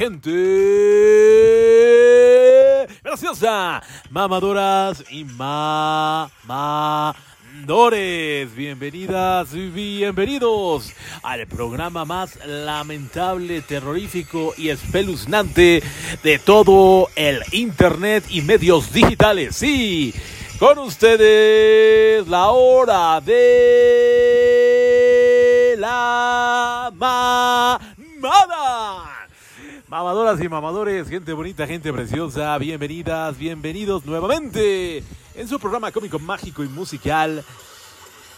Gente graciosa, mamadoras y mamadores. Bienvenidas y bienvenidos al programa más lamentable, terrorífico y espeluznante de todo el Internet y medios digitales. Sí, con ustedes la hora de la. Mamadoras y mamadores, gente bonita, gente preciosa, bienvenidas, bienvenidos nuevamente en su programa cómico, mágico y musical.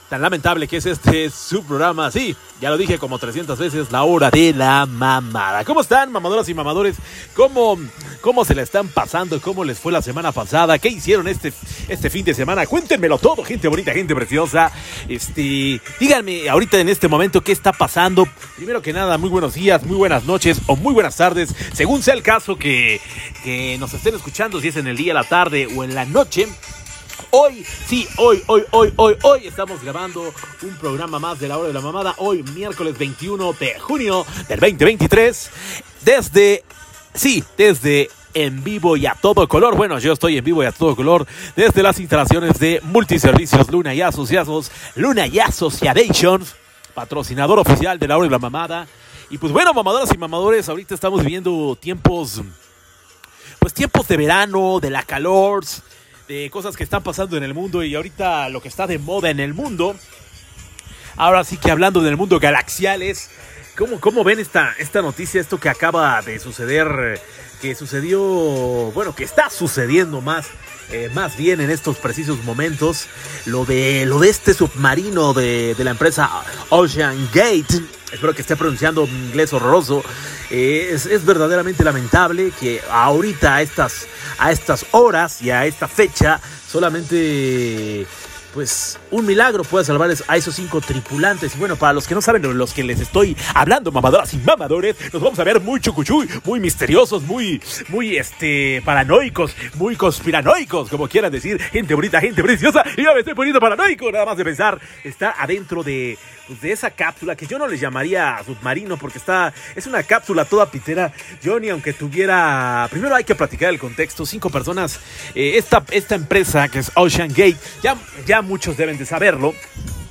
Tan lamentable que es este su programa, sí, ya lo dije como 300 veces, la hora de la mamada. ¿Cómo están, mamadoras y mamadores? ¿Cómo, cómo se la están pasando? ¿Cómo les fue la semana pasada? ¿Qué hicieron este, este fin de semana? Cuéntenmelo todo, gente bonita, gente preciosa. Este, díganme ahorita en este momento qué está pasando. Primero que nada, muy buenos días, muy buenas noches o muy buenas tardes, según sea el caso que, que nos estén escuchando, si es en el día, la tarde o en la noche. Hoy, sí, hoy, hoy, hoy, hoy, hoy estamos grabando un programa más de la hora de la mamada. Hoy, miércoles 21 de junio del 2023. Desde, sí, desde en vivo y a todo color. Bueno, yo estoy en vivo y a todo color desde las instalaciones de Multiservicios Luna y Asociados, Luna y Associations, patrocinador oficial de la hora de la mamada. Y pues bueno, mamadoras y mamadores, ahorita estamos viviendo tiempos, pues tiempos de verano, de la calor, de cosas que están pasando en el mundo y ahorita lo que está de moda en el mundo. Ahora sí que hablando del mundo galaxial es, ¿cómo, cómo ven esta, esta noticia, esto que acaba de suceder, que sucedió, bueno, que está sucediendo más? Eh, más bien en estos precisos momentos, lo de, lo de este submarino de, de la empresa Ocean Gate, espero que esté pronunciando inglés horroroso, eh, es, es, verdaderamente lamentable que ahorita a estas, a estas horas y a esta fecha solamente pues un milagro puede salvar a esos cinco tripulantes. Y bueno, para los que no saben los que les estoy hablando, mamadoras y mamadores, nos vamos a ver muy chucuchuy, muy misteriosos, muy, muy, este, paranoicos, muy conspiranoicos, como quieran decir. Gente bonita, gente preciosa. Y ya me estoy poniendo paranoico, nada más de pensar. Está adentro de, de esa cápsula que yo no les llamaría submarino porque está, es una cápsula toda pitera. Yo ni aunque tuviera, primero hay que platicar el contexto. Cinco personas, eh, esta, esta empresa que es Ocean Gate, ya, ya muchos deben de saberlo.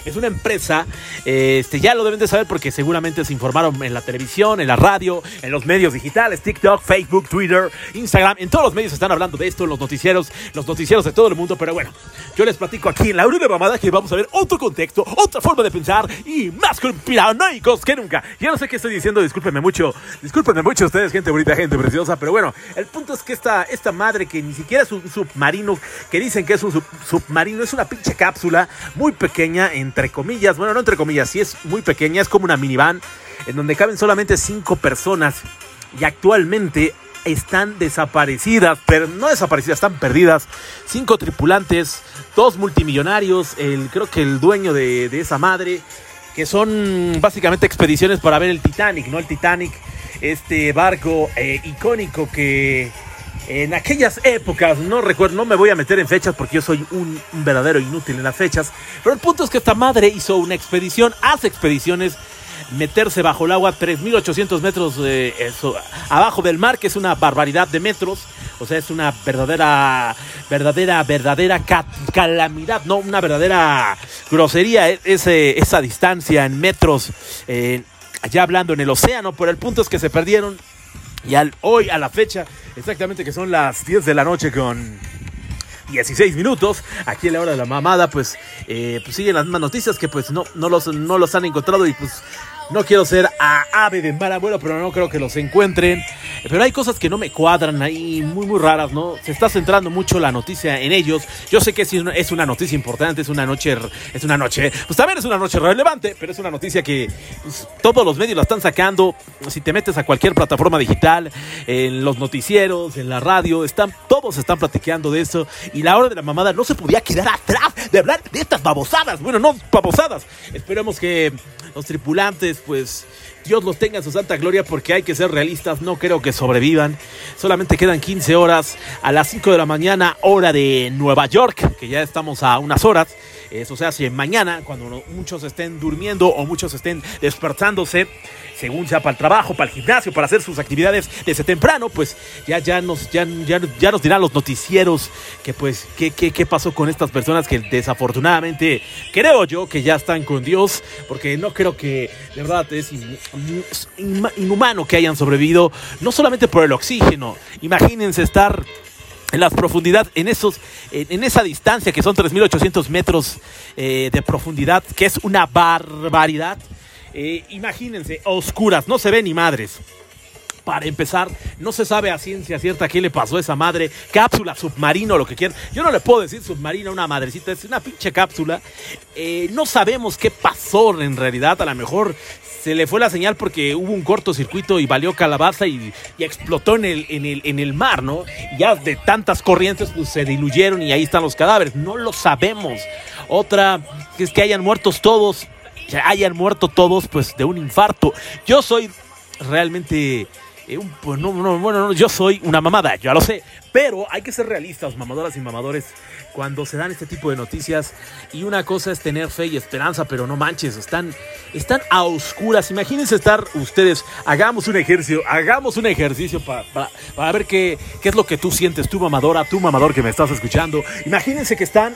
Es una empresa, este, ya lo deben de saber porque seguramente se informaron en la televisión, en la radio, en los medios digitales, TikTok, Facebook, Twitter, Instagram, en todos los medios están hablando de esto, en los noticieros, los noticieros de todo el mundo, pero bueno, yo les platico aquí en la de mamada que vamos a ver otro contexto, otra forma de pensar y más conspiranoicos que nunca. Ya no sé qué estoy diciendo, discúlpenme mucho, discúlpenme mucho ustedes, gente bonita, gente preciosa, pero bueno, el punto es que esta, esta madre que ni siquiera es un submarino, que dicen que es un sub, submarino, es una pinche cápsula muy pequeña entre comillas, bueno, no entre comillas, sí es muy pequeña, es como una minivan en donde caben solamente cinco personas y actualmente están desaparecidas, pero no desaparecidas, están perdidas. Cinco tripulantes, dos multimillonarios, el, creo que el dueño de, de esa madre, que son básicamente expediciones para ver el Titanic, ¿no? El Titanic, este barco eh, icónico que en aquellas épocas, no recuerdo, no me voy a meter en fechas porque yo soy un, verdadero inútil en las fechas, pero el punto es que esta madre hizo una expedición, hace expediciones, meterse bajo el agua 3.800 metros eh, eso, abajo del mar, que es una barbaridad de metros, o sea, es una verdadera, verdadera, verdadera calamidad, no, una verdadera grosería, ese, esa distancia en metros, eh, ya hablando en el océano, pero el punto es que se perdieron y al, hoy, a la fecha, exactamente que son las 10 de la noche con 16 minutos, aquí en la hora de la mamada, pues, eh, pues siguen las mismas noticias que pues no, no, los, no los han encontrado y pues no quiero ser a ave de mal abuelo, pero no creo que los encuentren. Pero hay cosas que no me cuadran ahí, muy, muy raras, ¿no? Se está centrando mucho la noticia en ellos. Yo sé que es una noticia importante, es una noche, es una noche, pues también es una noche relevante, pero es una noticia que pues, todos los medios la están sacando. Si te metes a cualquier plataforma digital, en los noticieros, en la radio, están, todos están platicando de eso. Y la hora de la mamada no se podía quedar atrás de hablar de estas babosadas. Bueno, no babosadas. Esperemos que los tripulantes pues Dios los tenga en su santa gloria porque hay que ser realistas, no creo que sobrevivan. Solamente quedan 15 horas a las 5 de la mañana, hora de Nueva York, que ya estamos a unas horas. Eso se hace mañana, cuando muchos estén durmiendo o muchos estén despertándose según sea para el trabajo, para el gimnasio, para hacer sus actividades desde temprano, pues ya, ya, nos, ya, ya, nos dirán los noticieros que pues qué, qué, qué pasó con estas personas que desafortunadamente creo yo que ya están con Dios, porque no creo que de verdad es inhumano que hayan sobrevivido, no solamente por el oxígeno, imagínense estar en las profundidades, en, esos, en, esa distancia que son 3.800 metros eh, de profundidad, que es una barbaridad. Eh, imagínense, oscuras, no se ve ni madres. Para empezar, no se sabe a ciencia cierta qué le pasó a esa madre. Cápsula, submarino, lo que quieran. Yo no le puedo decir submarino a una madrecita, es una pinche cápsula. Eh, no sabemos qué pasó en realidad. A lo mejor se le fue la señal porque hubo un cortocircuito y valió calabaza y, explotó en el, en, el, en el mar, ¿no? ya de tantas corrientes pues se diluyeron y ahí están los cadáveres. No lo sabemos. Otra es que hayan muertos todos hayan muerto todos pues de un infarto. Yo soy realmente eh, pues, no, bueno, yo soy una mamada, ya lo sé, pero hay que ser realistas, mamadoras y mamadores, cuando se dan este tipo de noticias. Y una cosa es tener fe y esperanza, pero no manches, están, están a oscuras. Imagínense estar ustedes, hagamos un ejercicio, hagamos un ejercicio para, para ver qué, qué es lo que tú sientes, tu mamadora, tu mamador que me estás escuchando. Imagínense que están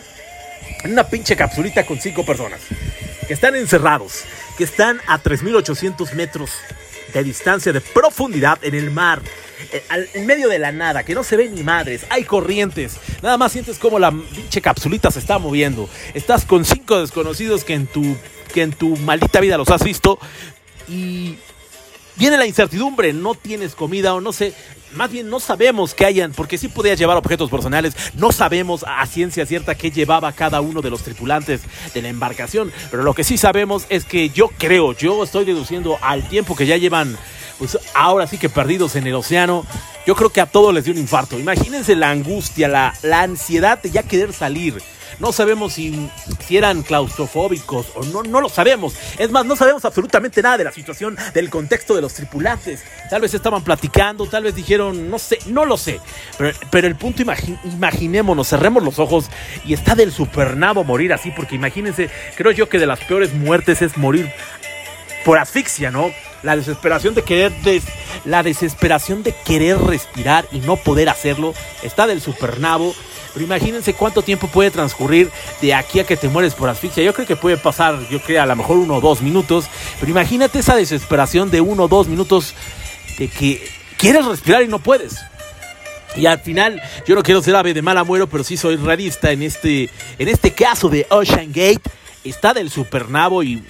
en una pinche capsulita con cinco personas que están encerrados, que están a 3.800 metros de distancia de profundidad en el mar, eh, en medio de la nada, que no se ven ni madres, hay corrientes, nada más sientes como la pinche capsulita se está moviendo. Estás con cinco desconocidos que en tu, que en tu maldita vida los has visto y viene la incertidumbre, no tienes comida o no sé, más bien no sabemos qué hayan, porque sí podías llevar objetos personales, no sabemos a ciencia cierta qué llevaba cada uno de los tripulantes de la embarcación, pero lo que sí sabemos es que yo creo, yo estoy deduciendo al tiempo que ya llevan, pues ahora sí que perdidos en el océano, yo creo que a todos les dio un infarto. Imagínense la angustia, la, la ansiedad de ya querer salir no sabemos si, eran claustrofóbicos o no, no lo sabemos. Es más, no sabemos absolutamente nada de la situación, del contexto de los tripulantes. Tal vez estaban platicando, tal vez dijeron, no sé, no lo sé. Pero, pero el punto, imaginémonos, cerremos los ojos y está del supernavo morir así, porque imagínense, creo yo que de las peores muertes es morir por asfixia, ¿no? La desesperación de querer la desesperación de querer respirar y no poder hacerlo está del supernavo pero imagínense cuánto tiempo puede transcurrir de aquí a que te mueres por asfixia. Yo creo que puede pasar, yo creo, a lo mejor uno o dos minutos. Pero imagínate esa desesperación de uno o dos minutos de que quieres respirar y no puedes. Y al final, yo no quiero ser ave de mal muero, pero sí soy realista en este, en este caso de Ocean Gate. Está del supernavo y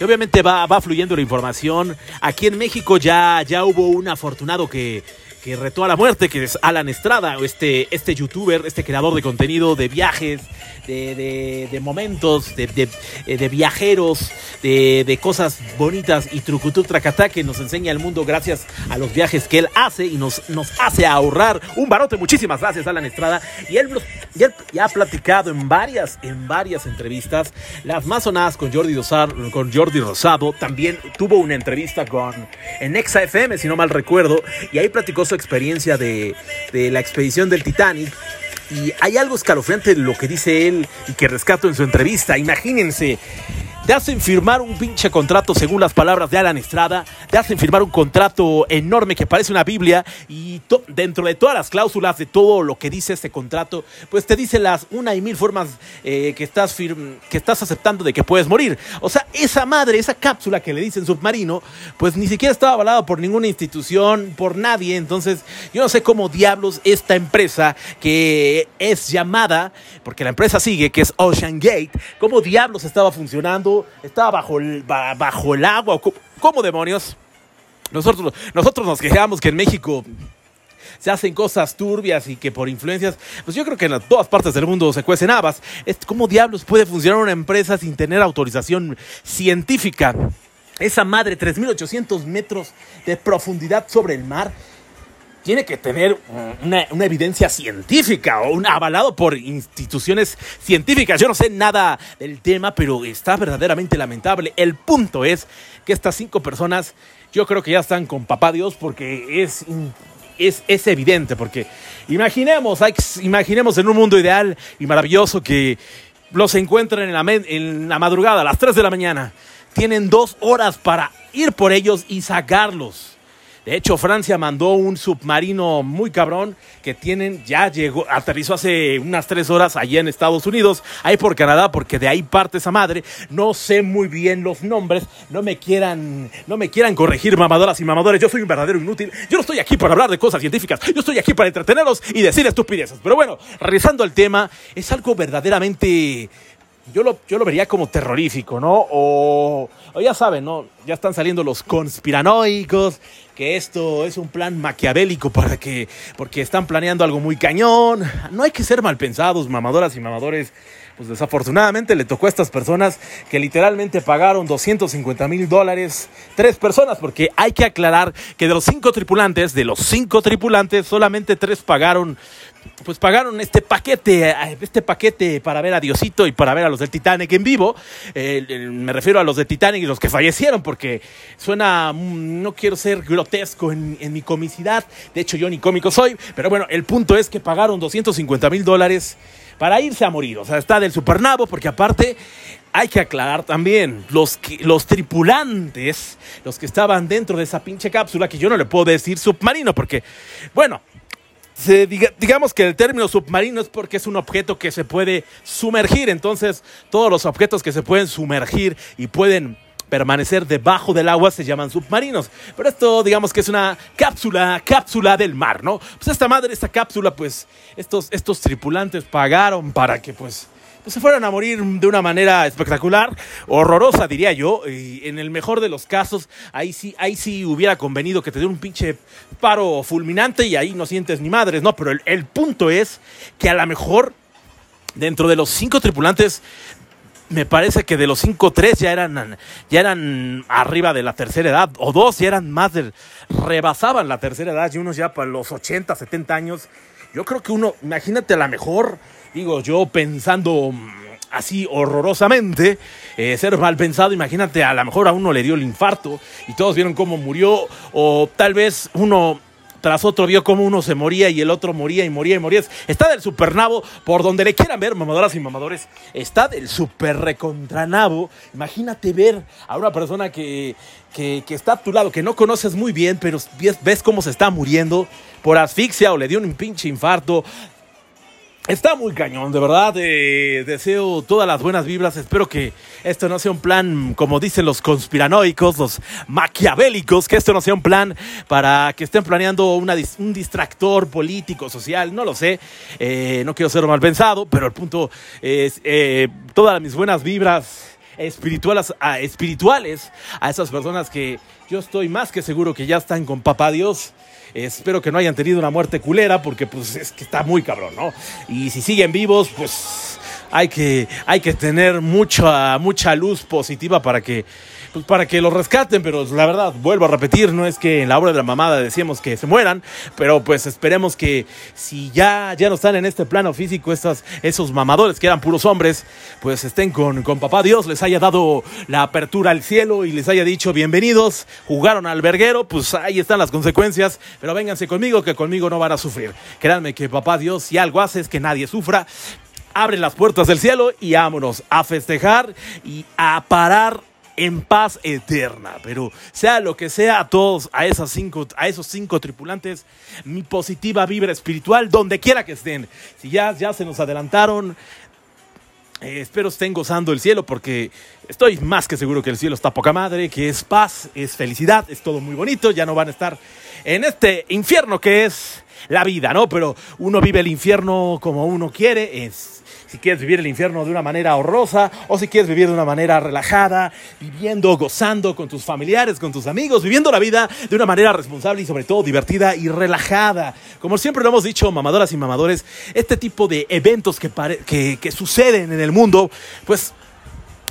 obviamente va, va fluyendo la información. Aquí en México ya, ya hubo un afortunado que, que retó a la muerte, que es Alan Estrada, este, este youtuber, este creador de contenido de viajes, de, momentos, de, eh, viajeros, de, cosas bonitas y trucutú tracatá que nos enseña el mundo gracias a los viajes que él hace y nos, nos hace ahorrar un barote. Muchísimas gracias, Alan Estrada. Y él, ya ha platicado en varias, en varias entrevistas, las más sonadas con Jordi, con Jordi Rosado. También tuvo una entrevista con en Exa FM, si no mal recuerdo, y ahí platicó experiencia de, de la expedición del Titanic y hay algo escalofriante en lo que dice él y que rescato en su entrevista. Imagínense, te hacen firmar un pinche contrato, según las palabras de Alan Estrada, te hacen firmar un contrato enorme que parece una Biblia y dentro de todas las cláusulas de todo lo que dice este contrato, pues te dice las una y mil formas eh, que, estás que estás aceptando de que puedes morir. O sea, esa madre, esa cápsula que le dicen submarino, pues ni siquiera estaba avalada por ninguna institución, por nadie. Entonces, yo no sé cómo diablos esta empresa que es llamada, porque la empresa sigue, que es Ocean Gate, cómo diablos estaba funcionando estaba bajo el, bajo el agua. ¿Cómo, demonios? Nosotros, nosotros nos quejamos que en México se hacen cosas turbias y que por influencias, pues yo creo que en todas partes del mundo se cuecen habas. ¿Cómo diablos puede funcionar una empresa sin tener autorización científica? Esa madre, 3.800 metros de profundidad sobre el mar. Tiene que tener una, evidencia científica o un avalado por instituciones científicas. Yo no sé nada del tema, pero está verdaderamente lamentable. El punto es que estas cinco personas, yo creo que ya están con papá Dios porque es, es, es evidente. Porque imaginemos, imaginemos en un mundo ideal y maravilloso que los encuentren en la, en la madrugada, a las 3 de la mañana. Tienen dos horas para ir por ellos y sacarlos. De hecho, Francia mandó un submarino muy cabrón que tienen, ya llegó, aterrizó hace unas tres horas allí en Estados Unidos, ahí por Canadá, porque de ahí parte esa madre. No sé muy bien los nombres, no me quieran, no me quieran corregir mamadoras y mamadores. Yo soy un verdadero inútil. Yo no estoy aquí para hablar de cosas científicas, yo estoy aquí para entretenerlos y decir estupideces. Pero bueno, realizando el tema, es algo verdaderamente yo lo, yo lo vería como terrorífico, ¿no? O, ya saben, ¿no? Ya están saliendo los conspiranoicos, que esto es un plan maquiavélico para que, porque están planeando algo muy cañón. No hay que ser mal pensados, mamadoras y mamadores. Pues desafortunadamente le tocó a estas personas que literalmente pagaron 250 mil dólares, tres personas, porque hay que aclarar que de los cinco tripulantes, de los cinco tripulantes, solamente tres pagaron pues pagaron este paquete, este paquete para ver a Diosito y para ver a los del Titanic en vivo. me refiero a los de Titanic y los que fallecieron, porque suena, mm, no quiero ser grotesco en, mi comicidad, de hecho yo ni cómico soy, pero bueno, el punto es que pagaron 250 mil dólares para irse a morir, o sea, está del supernavo, porque aparte hay que aclarar también, los, los tripulantes, los que estaban dentro de esa pinche cápsula, que yo no le puedo decir submarino, porque, bueno, digamos que el término submarino es porque es un objeto que se puede sumergir. Entonces, todos los objetos que se pueden sumergir y pueden permanecer debajo del agua se llaman submarinos. Pero esto, digamos que es una cápsula, cápsula del mar, ¿no? Pues esta madre, esta cápsula, pues estos, estos tripulantes pagaron para que, pues, pues se fueran a morir de una manera espectacular, horrorosa diría yo, y en el mejor de los casos, ahí sí, ahí sí hubiera convenido que te diera un pinche paro fulminante y ahí no sientes ni madres, ¿no? Pero el, el punto es que a lo mejor dentro de los cinco tripulantes me parece que de los cinco, tres ya eran, ya eran arriba de la tercera edad, o dos ya eran más del, rebasaban la tercera edad, y unos ya para los 80, 70 años. Yo creo que uno, imagínate a lo mejor digo yo pensando mm, así horrorosamente, eh, ser mal pensado, imagínate, a lo mejor a uno le dio el infarto y todos vieron cómo murió, o tal vez uno tras otro vio cómo uno se moría y el otro moría y moría y moría. Está del supernavo, por donde le quieran ver, mamadoras y mamadores, está del super recontranavo. Imagínate ver a una persona que, que, que, está a tu lado, que no conoces muy bien, pero ves cómo se está muriendo por asfixia o le dio un pinche infarto, Está muy cañón, de verdad. Eh, deseo todas las buenas vibras. Espero que esto no sea un plan, como dicen los conspiranoicos, los maquiavélicos, que esto no sea un plan para que estén planeando un distractor político, social, no lo sé. Eh, no quiero ser mal pensado, pero el punto es eh, todas mis buenas vibras espirituales a, espirituales a esas personas que yo estoy más que seguro que ya están con papá Dios Espero que no hayan tenido una muerte culera porque pues es que está muy cabrón, ¿no? Y si siguen vivos, pues hay que, hay que tener mucha, mucha luz positiva para que, pues, para que los rescaten, pero la verdad, vuelvo a repetir, no es que en la obra de la mamada decíamos que se mueran, pero pues esperemos que si ya, ya no están en este plano físico, esos mamadores que eran puros hombres, pues estén con, con papá Dios, les haya dado la apertura al cielo y les haya dicho bienvenidos, jugaron al verguero, pues ahí están las consecuencias, pero vénganse conmigo, que conmigo no van a sufrir. Créanme que papá Dios, si algo hace es que nadie sufra, abre las puertas del cielo y vámonos a festejar y a parar en paz eterna. Pero sea lo que sea, a todos, a, esas cinco, a esos cinco tripulantes, mi positiva vibra espiritual, donde quiera que estén. Si ya, ya se nos adelantaron, eh, espero estén gozando el cielo porque estoy más que seguro que el cielo está poca madre, que es paz, es felicidad, es todo muy bonito, ya no van a estar en este infierno que es la vida, ¿no? Pero uno vive el infierno como uno quiere, es si quieres vivir el infierno de una manera horrorosa o si quieres vivir de una manera relajada, viviendo, gozando con tus familiares, con tus amigos, viviendo la vida de una manera responsable y sobre todo divertida y relajada. Como siempre lo hemos dicho, mamadoras y mamadores, este tipo de eventos que, que, que suceden en el mundo, pues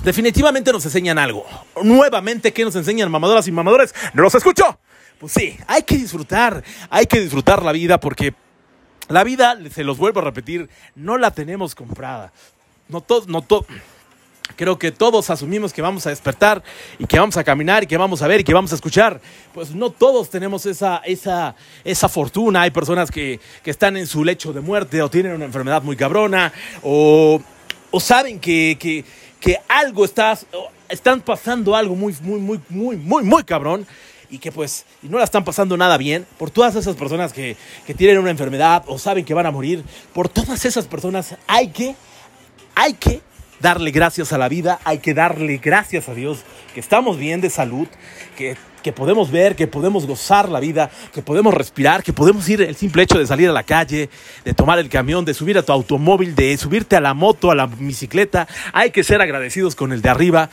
definitivamente nos enseñan algo. Nuevamente, ¿qué nos enseñan mamadoras y mamadores? ¡No los escucho! pues sí, hay que disfrutar, hay que disfrutar la vida porque la vida, se los vuelvo a repetir, no la tenemos comprada. No todos, no todos. Creo que todos asumimos que vamos a despertar y que vamos a caminar y que vamos a ver y que vamos a escuchar. Pues no todos tenemos esa, esa, esa fortuna. Hay personas que, que están en su lecho de muerte o tienen una enfermedad muy cabrona o, o saben que, que, que algo está, están pasando algo muy, muy, muy, muy, muy, muy cabrón y que pues y no la están pasando nada bien, por todas esas personas que, que, tienen una enfermedad o saben que van a morir, por todas esas personas hay que, hay que darle gracias a la vida, hay que darle gracias a Dios que estamos bien de salud, que, que podemos ver, que podemos gozar la vida, que podemos respirar, que podemos ir el simple hecho de salir a la calle, de tomar el camión, de subir a tu automóvil, de subirte a la moto, a la bicicleta. Hay que ser agradecidos con el de arriba.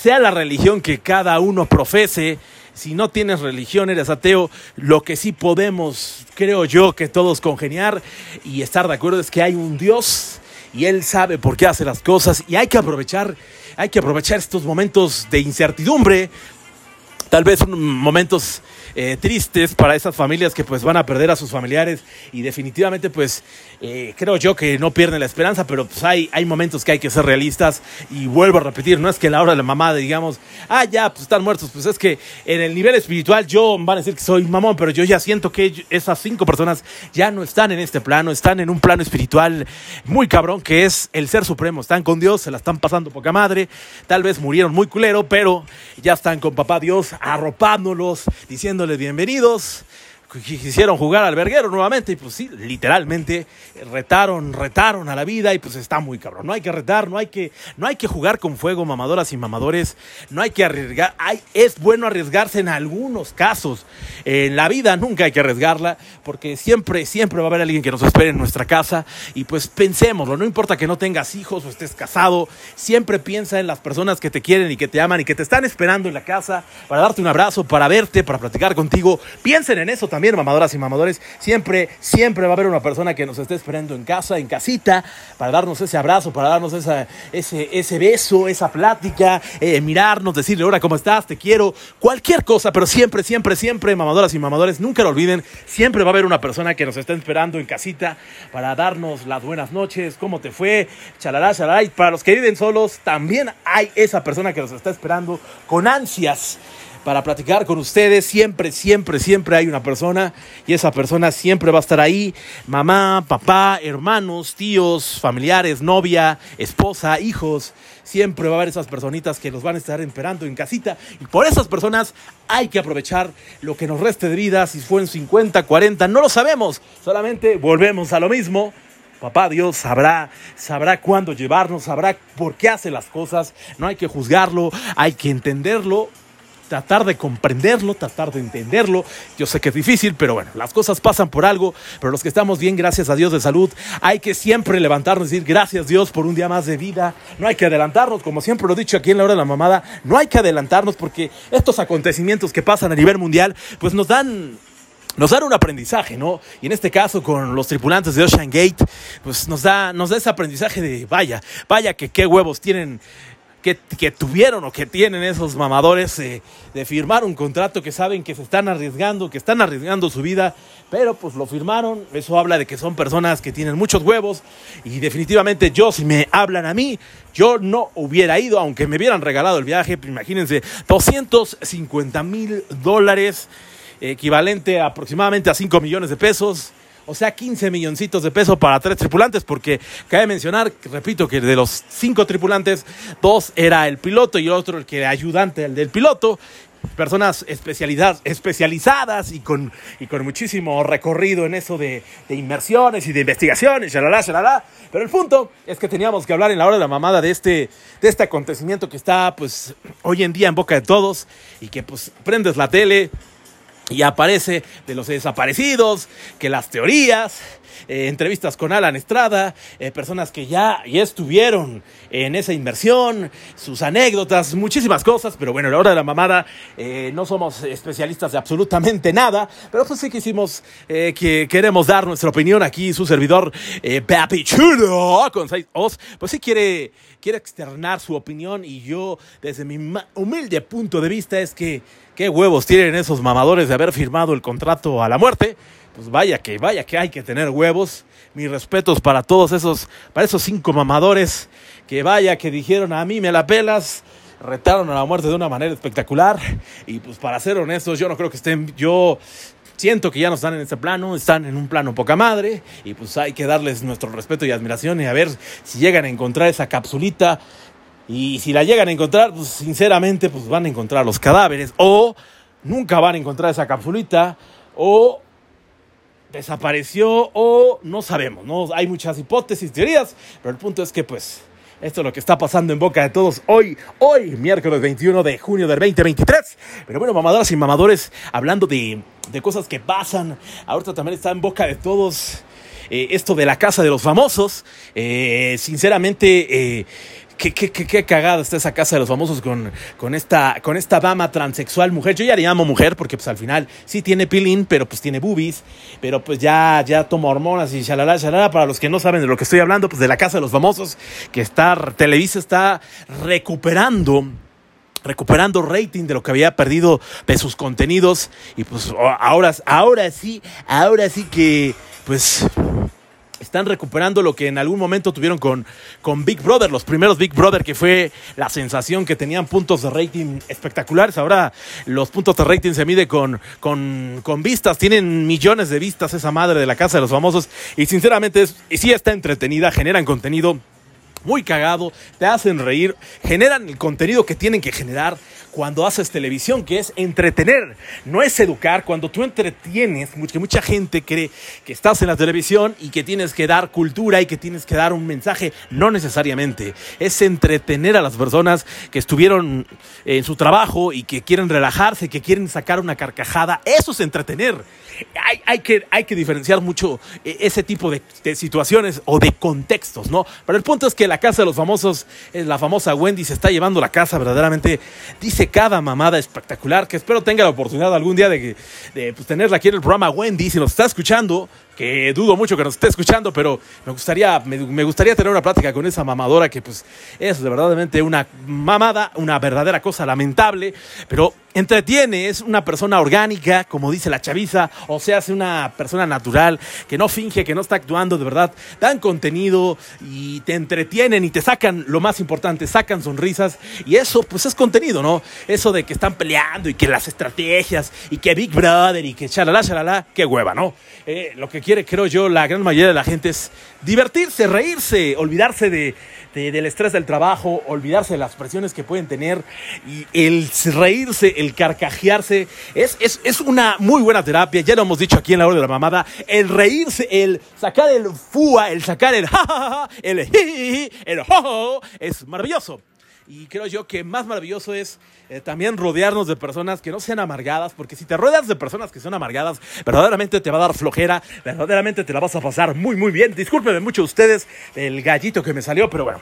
Sea la religión que cada uno profese, si no tienes religión, eres ateo, lo que sí podemos, creo yo, que todos congeniar y estar de acuerdo es que hay un Dios y Él sabe por qué hace las cosas y hay que aprovechar, hay que aprovechar estos momentos de incertidumbre, tal vez momentos eh, tristes para esas familias que pues van a perder a sus familiares y definitivamente pues eh, creo yo que no pierden la esperanza, pero pues hay, hay momentos que hay que ser realistas y vuelvo a repetir, no es que la hora de la mamá digamos, ah ya, pues están muertos, pues es que en el nivel espiritual yo van a decir que soy mamón, pero yo ya siento que esas cinco personas ya no están en este plano, están en un plano espiritual muy cabrón que es el ser supremo, están con Dios, se la están pasando poca madre, tal vez murieron muy culero, pero ya están con papá Dios arropándolos, diciéndoles bienvenidos. Quisieron jugar al verguero nuevamente y pues sí, literalmente retaron, retaron a la vida y pues está muy cabrón. No hay que retar, no hay que, no hay que jugar con fuego, mamadoras y mamadores. No hay que arriesgar. Hay, es bueno arriesgarse en algunos casos. En la vida nunca hay que arriesgarla porque siempre, siempre va a haber alguien que nos espere en nuestra casa y pues pensémoslo. No importa que no tengas hijos o estés casado, siempre piensa en las personas que te quieren y que te aman y que te están esperando en la casa para darte un abrazo, para verte, para platicar contigo. Piensen en eso también también, mamadoras y mamadores, siempre, siempre va a haber una persona que nos esté esperando en casa, en casita, para darnos ese abrazo, para darnos esa, ese, ese beso, esa plática, eh, mirarnos, decirle, hola, ¿cómo estás? Te quiero, cualquier cosa, pero siempre, siempre, siempre, mamadoras y mamadores, nunca lo olviden, siempre va a haber una persona que nos está esperando en casita para darnos las buenas noches, cómo te fue, chalará, chalará, y para los que viven solos, también hay esa persona que nos está esperando con ansias para platicar con ustedes. Siempre, siempre, siempre hay una persona y esa persona siempre va a estar ahí. Mamá, papá, hermanos, tíos, familiares, novia, esposa, hijos. Siempre va a haber esas personitas que nos van a estar esperando en casita. Y por esas personas hay que aprovechar lo que nos reste de vida. Si fue en 50, 40, no lo sabemos. Solamente volvemos a lo mismo. Papá Dios sabrá, sabrá cuándo llevarnos, sabrá por qué hace las cosas. No hay que juzgarlo, hay que entenderlo tratar de comprenderlo, tratar de entenderlo. Yo sé que es difícil, pero bueno, las cosas pasan por algo, pero los que estamos bien, gracias a Dios de salud, hay que siempre levantarnos y decir gracias Dios por un día más de vida. No hay que adelantarnos, como siempre lo he dicho aquí en la hora de la mamada, no hay que adelantarnos porque estos acontecimientos que pasan a nivel mundial, pues nos dan nos dan un aprendizaje, ¿no? Y en este caso con los tripulantes de Ocean Gate, pues nos da, nos da ese aprendizaje de, vaya, vaya que qué huevos tienen que, tuvieron o que tienen esos mamadores de firmar un contrato que saben que se están arriesgando, que están arriesgando su vida, pero pues lo firmaron. Eso habla de que son personas que tienen muchos huevos y definitivamente yo, si me hablan a mí, yo no hubiera ido, aunque me hubieran regalado el viaje, imagínense, 250 mil dólares, equivalente aproximadamente a 5 millones de pesos o sea, 15 milloncitos de pesos para tres tripulantes, porque cabe mencionar, repito, que de los cinco tripulantes, dos era el piloto y el otro el que era ayudante el del piloto. Personas especializadas y con, y con muchísimo recorrido en eso de, inmersiones y de investigaciones, shalala, shalala. Pero el punto es que teníamos que hablar en la hora de la mamada de este, de este acontecimiento que está pues hoy en día en boca de todos y que pues prendes la tele, y aparece de los desaparecidos, que las teorías, eh, entrevistas con Alan Estrada, eh, personas que ya, ya estuvieron en esa inversión, sus anécdotas, muchísimas cosas, pero bueno, a la hora de la mamada eh, no somos especialistas de absolutamente nada, pero pues sí que hicimos, que queremos dar nuestra opinión aquí, su servidor Papi Chulo, con 6 Os, pues sí quiere, quiere externar su opinión y yo, desde mi humilde punto de vista, es que qué huevos tienen esos mamadores de haber firmado el contrato a la muerte. Pues vaya que, vaya que hay que tener huevos. Mis respetos para todos esos, para esos cinco mamadores que vaya que dijeron a mí me la pelas, retaron a la muerte de una manera espectacular. Y pues para ser honestos, yo no creo que estén, yo siento que ya no están en ese plano, están en un plano poca madre. Y pues hay que darles nuestro respeto y admiración y a ver si llegan a encontrar esa capsulita y si la llegan a encontrar, pues sinceramente, pues van a encontrar los cadáveres. O nunca van a encontrar esa capsulita. O desapareció. O no sabemos. ¿no? Hay muchas hipótesis, teorías. Pero el punto es que, pues, esto es lo que está pasando en boca de todos hoy, hoy, miércoles 21 de junio del 2023. Pero bueno, mamadoras y mamadores, hablando de, de cosas que pasan, ahorita también está en boca de todos eh, esto de la casa de los famosos. Eh, sinceramente, eh, qué, qué, qué, cagada está esa casa de los famosos con, con, esta, con esta dama transexual mujer. Yo ya le llamo mujer porque pues al final sí tiene pilín, pero pues tiene boobies, pero pues ya, ya toma hormonas y shalala, shalala. Para los que no saben de lo que estoy hablando, pues de la casa de los famosos, que está, Televisa está recuperando recuperando rating de lo que había perdido de sus contenidos y pues ahora, ahora sí, ahora sí que pues están recuperando lo que en algún momento tuvieron con, con Big Brother, los primeros Big Brother, que fue la sensación que tenían puntos de rating espectaculares. Ahora los puntos de rating se mide con, con, con vistas, tienen millones de vistas esa madre de la casa de los famosos y sinceramente es, sí está entretenida, generan contenido muy cagado, te hacen reír, generan el contenido que tienen que generar cuando haces televisión, que es entretener, no es educar. Cuando tú entretienes, que mucha gente cree que estás en la televisión y que tienes que dar cultura y que tienes que dar un mensaje, no necesariamente. Es entretener a las personas que estuvieron en su trabajo y que quieren relajarse, que quieren sacar una carcajada. Eso es entretener. Hay, que, hay que diferenciar mucho eh, ese tipo de, de, situaciones o de contextos, ¿no? Pero el punto es que la casa de los famosos, la famosa Wendy, se está llevando la casa verdaderamente, dice cada mamada espectacular, que espero tenga la oportunidad algún día de, de pues, tenerla aquí en el programa. Wendy, si nos está escuchando, que dudo mucho que nos esté escuchando, pero me gustaría, me, gustaría tener una plática con esa mamadora que pues es de verdaderamente una mamada, una verdadera cosa lamentable, pero entretiene, es una persona orgánica, como dice la chaviza, o sea, es una persona natural, que no finge, que no está actuando, de verdad, dan contenido y te entretienen y te sacan, lo más importante, sacan sonrisas, y eso pues es contenido, ¿no? Eso de que están peleando y que las estrategias y que Big Brother y que chalala, chalala, qué hueva, ¿no? Eh, lo que quiere, creo yo, la gran mayoría de la gente es divertirse, reírse, olvidarse de, del estrés del trabajo, olvidarse de las presiones que pueden tener y el reírse, el carcajearse, es, es, es una muy buena terapia, ya lo hemos dicho aquí en la hora de la mamada, el reírse, el sacar el fua, el sacar el jajaja, el jiji, el jojo, es maravilloso. Y creo yo que más maravilloso es eh, también rodearnos de personas que no sean amargadas, porque si te rodeas de personas que son amargadas, verdaderamente te va a dar flojera, verdaderamente te la vas a pasar muy, muy bien. Discúlpenme mucho ustedes el gallito que me salió, pero bueno.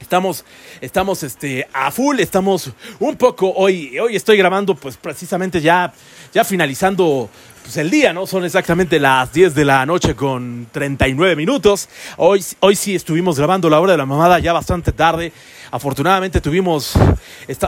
Estamos, estamos este, a full, estamos un poco hoy, hoy estoy grabando pues precisamente ya, ya finalizando pues, el día, ¿no? Son exactamente las 10 de la noche con 39 minutos. Hoy, hoy sí estuvimos grabando la hora de la mamada ya bastante tarde. Afortunadamente tuvimos,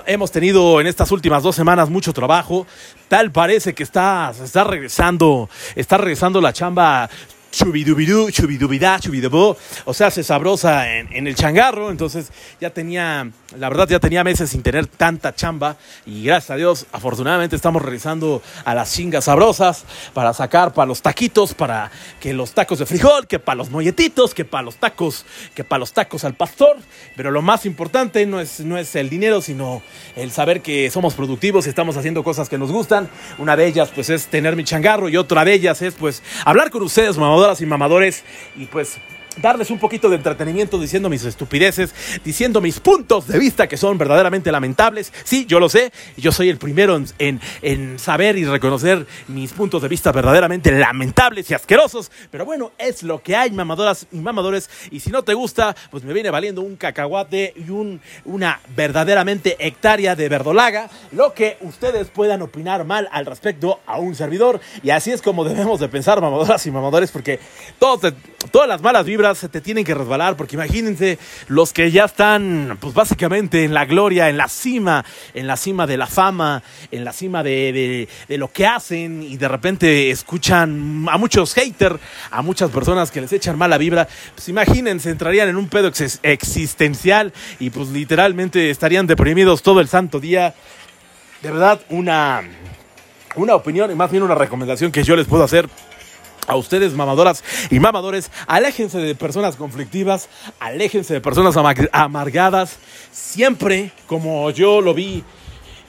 hemos tenido en estas últimas dos semanas mucho trabajo. Tal parece que está, está regresando, está regresando la chamba chubidubidú, chubidubidá, chubidubó, o sea, se sabrosa en, el changarro, entonces ya tenía, la verdad ya tenía meses sin tener tanta chamba y gracias a Dios, afortunadamente estamos regresando a las chingas sabrosas para sacar para los taquitos, para que los tacos de frijol, que para los molletitos, que para los tacos, que para los tacos al pastor, pero lo más importante no es, no es el dinero, sino el saber que somos productivos y estamos haciendo cosas que nos gustan, una de ellas pues es tener mi changarro y otra de ellas es pues hablar con ustedes, mamá y mamadores. Y pues darles un poquito de entretenimiento diciendo mis estupideces, diciendo mis puntos de vista que son verdaderamente lamentables. Sí, yo lo sé, yo soy el primero en, en, saber y reconocer mis puntos de vista verdaderamente lamentables y asquerosos, pero bueno, es lo que hay, mamadoras y mamadores, y si no te gusta, pues me viene valiendo un cacahuate y un, una verdaderamente hectárea de verdolaga, lo que ustedes puedan opinar mal al respecto a un servidor, y así es como debemos de pensar, mamadoras y mamadores, porque todos, todas las malas vibras se te tienen que resbalar, porque imagínense los que ya están, pues básicamente en la gloria, en la cima, en la cima de la fama, en la cima de, de, lo que hacen y de repente escuchan a muchos haters, a muchas personas que les echan mala vibra, pues imagínense, entrarían en un pedo existencial y pues literalmente estarían deprimidos todo el santo día. De verdad, una, una opinión y más bien una recomendación que yo les puedo hacer a ustedes, mamadoras y mamadores, aléjense de personas conflictivas, aléjense de personas amargadas. Siempre, como yo lo vi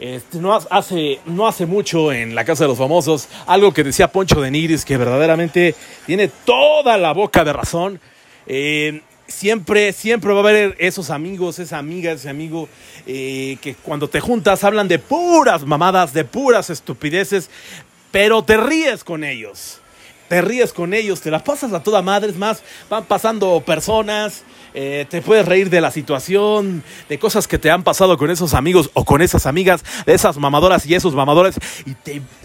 este, no, hace, no hace mucho en la Casa de los Famosos, algo que decía Poncho de Nigris, que verdaderamente tiene toda la boca de razón. Eh, siempre, siempre va a haber esos amigos, esa amiga, ese amigo, eh, que cuando te juntas hablan de puras mamadas, de puras estupideces, pero te ríes con ellos te ríes con ellos, te las pasas a toda madre, es más, van pasando personas, eh, te puedes reír de la situación, de cosas que te han pasado con esos amigos o con esas amigas, de esas mamadoras y esos mamadores, y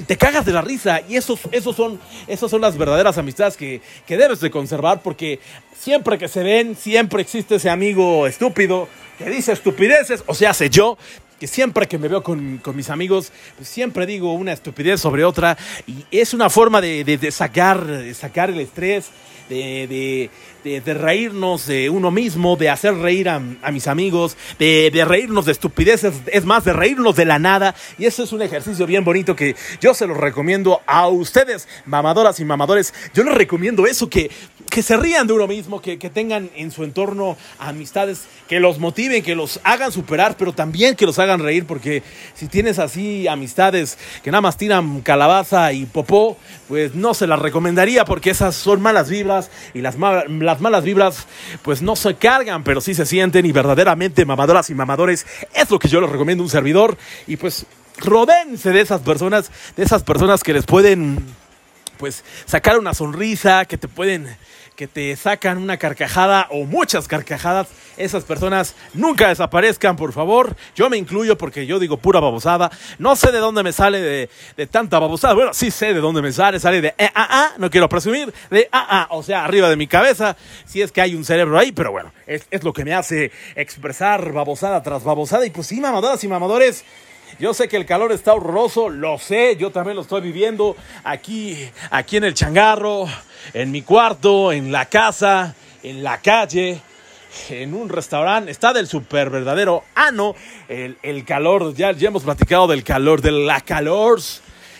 te, cagas de la risa. Y esos, esos, son, esos son las verdaderas amistades que, que debes de conservar, porque siempre que se ven, siempre existe ese amigo estúpido que dice estupideces, o sea, sé yo, que siempre que me veo con, mis amigos, pues siempre digo una estupidez sobre otra y es una forma de, de, sacar, de sacar el estrés, de, de, reírnos de uno mismo, de hacer reír a, mis amigos, de, reírnos de estupideces, es más, de reírnos de la nada. Y eso es un ejercicio bien bonito que yo se lo recomiendo a ustedes, mamadoras y mamadores. Yo les recomiendo eso, que, que se rían de uno mismo, que, que tengan en su entorno amistades que los motiven, que los hagan superar, pero también que los hagan reír, porque si tienes así amistades que nada más tiran calabaza y popó, pues no se las recomendaría porque esas son malas vibras y las, las malas vibras pues no se cargan, pero sí se sienten y verdaderamente mamadoras y mamadores. Es lo que yo les recomiendo a un servidor. Y pues rodénse de esas personas, de esas personas que les pueden pues sacar una sonrisa, que te pueden que te sacan una carcajada o muchas carcajadas, esas personas nunca desaparezcan, por favor. Yo me incluyo porque yo digo pura babosada. No sé de dónde me sale de, tanta babosada. Bueno, sí sé de dónde me sale. Sale de eh, ah, ah, no quiero presumir, de ah, ah, o sea, arriba de mi cabeza. Si es que hay un cerebro ahí, pero bueno, es, es lo que me hace expresar babosada tras babosada. Y pues sí, mamadoras y mamadores. Yo sé que el calor está horroroso, lo sé, yo también lo estoy viviendo aquí, aquí en el changarro, en mi cuarto, en la casa, en la calle, en un restaurante. Está del super verdadero ano. El, el calor, ya, ya hemos platicado del calor, de la calor.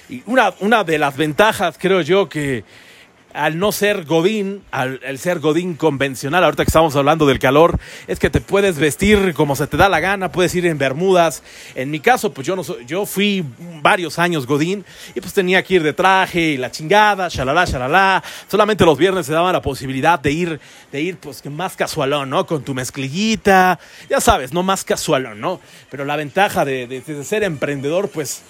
Y una, una de las ventajas, creo yo, que, al no ser Godín, al, ser Godín convencional, ahorita que estamos hablando del calor, es que te puedes vestir como se te da la gana, puedes ir en bermudas. En mi caso, pues yo no yo fui varios años Godín y pues tenía que ir de traje y la chingada, shalala, shalala. Solamente los viernes se daba la posibilidad de ir, de ir pues más casualón, ¿no? Con tu mezclillita, ya sabes, no más casualón, ¿no? Pero la ventaja de, de ser emprendedor, pues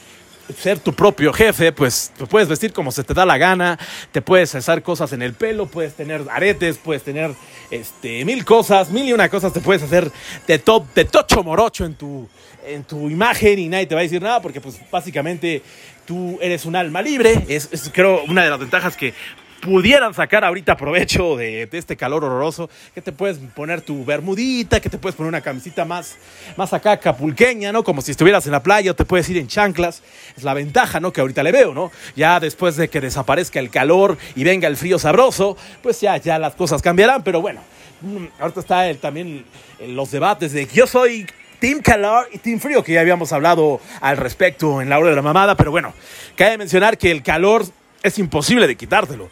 ser tu propio jefe, pues te puedes vestir como se te da la gana, te puedes hacer cosas en el pelo, puedes tener aretes, puedes tener este, mil cosas, mil y una cosas te puedes hacer de, de tocho morocho en tu, en tu imagen y nadie te va a decir nada porque pues básicamente tú eres un alma libre, es, es creo una de las ventajas que pudieran sacar ahorita provecho de, este calor horroroso, que te puedes poner tu bermudita, que te puedes poner una camisita más, más acá capulqueña, ¿no? Como si estuvieras en la playa o te puedes ir en chanclas. Es la ventaja, ¿no? Que ahorita le veo, ¿no? Ya después de que desaparezca el calor y venga el frío sabroso, pues ya, ya las cosas cambiarán, pero bueno, mm, ahorita está el, también los debates de yo soy Team Calor y Team Frío, que ya habíamos hablado al respecto en la hora de la mamada, pero bueno, cabe mencionar que el calor es imposible de quitártelo.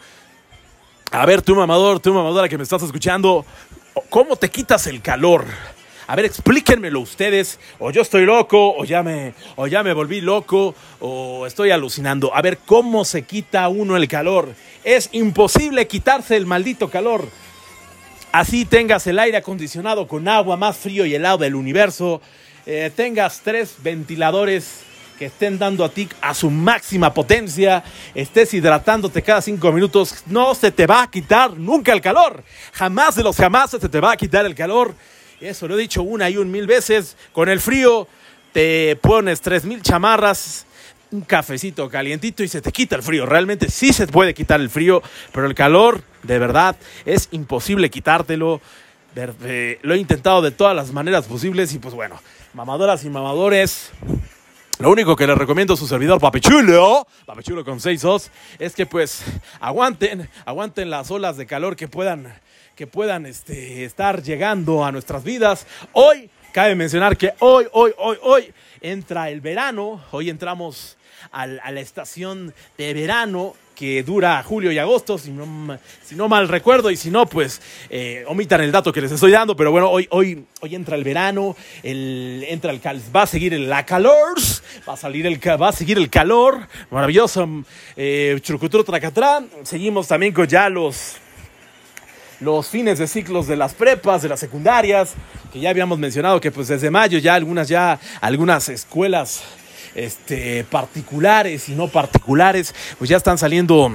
A ver, tú mamador, tú mamadora que me estás escuchando, ¿cómo te quitas el calor? A ver, explíquenmelo ustedes, o yo estoy loco, o ya me, o ya me volví loco, o estoy alucinando. A ver, ¿cómo se quita uno el calor? Es imposible quitarse el maldito calor. así tengas el aire acondicionado con agua más frío y helado del universo, eh, tengas tres ventiladores que estén dando a ti a su máxima potencia, estés hidratándote cada cinco minutos, no se te va a quitar nunca el calor. Jamás de los jamás se te va a quitar el calor. Eso lo he dicho una y un mil veces. Con el frío te pones tres mil chamarras, un cafecito calientito y se te quita el frío. Realmente sí se puede quitar el frío, pero el calor, de verdad, es imposible quitártelo. Lo he intentado de todas las maneras posibles y pues bueno, mamadoras y mamadores. Lo único que les recomiendo a su servidor Papichulo, Papichulo con 6 os, es que pues aguanten, aguanten las olas de calor que puedan, que puedan este, estar llegando a nuestras vidas. Hoy, cabe mencionar que hoy, hoy, hoy, hoy entra el verano, hoy entramos a la estación de verano que dura julio y agosto, si no, si no mal recuerdo, y si no, pues eh, omitan el dato que les estoy dando, pero bueno, hoy, hoy, hoy entra el verano, el, entra el va a seguir la calor, va a, salir el, va a seguir el calor, maravilloso, eh, tracatrán, seguimos también con ya los los fines de ciclos de las prepas, de las secundarias, que ya habíamos mencionado que pues desde mayo ya algunas ya algunas escuelas este, particulares y no particulares, pues ya están saliendo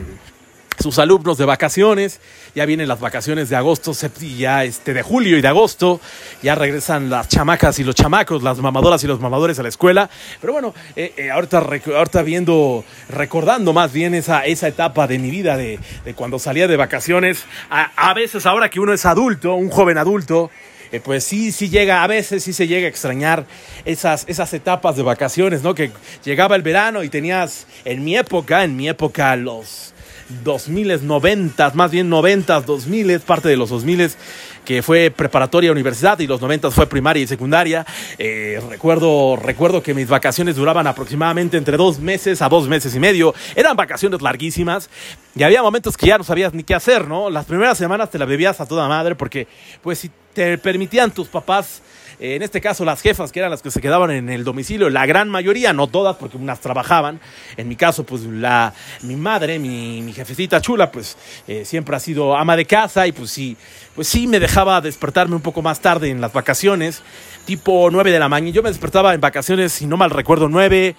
sus alumnos de vacaciones, ya vienen las vacaciones de agosto, ya este, de julio y de agosto, ya regresan las chamacas y los chamacos, las mamadoras y los mamadores a la escuela, pero bueno, eh, eh, ahorita, ahorita viendo, recordando más bien esa, esa etapa de mi vida, de, cuando salía de vacaciones, a veces ahora que uno es adulto, un joven adulto, eh, pues sí, sí llega, a veces sí se llega a extrañar esas, esas etapas de vacaciones, ¿no? Que llegaba el verano y tenías, en mi época, en mi época, los 2000, 90, más bien 90, 2000, parte de los 2000, que fue preparatoria universidad y los 90 fue primaria y secundaria. Eh, recuerdo, recuerdo que mis vacaciones duraban aproximadamente entre dos meses a dos meses y medio. Eran vacaciones larguísimas y había momentos que ya no sabías ni qué hacer, ¿no? Las primeras semanas te la bebías a toda madre porque, pues, si te permitían tus papás en este caso las jefas, que eran las que se quedaban en el domicilio, la gran mayoría, no todas, porque unas trabajaban. En mi caso, pues la, mi madre, mi, mi jefecita chula, pues eh, siempre ha sido ama de casa y pues sí, pues sí me dejaba despertarme un poco más tarde en las vacaciones, tipo 9 de la mañana. Yo me despertaba en vacaciones, si no mal recuerdo, 9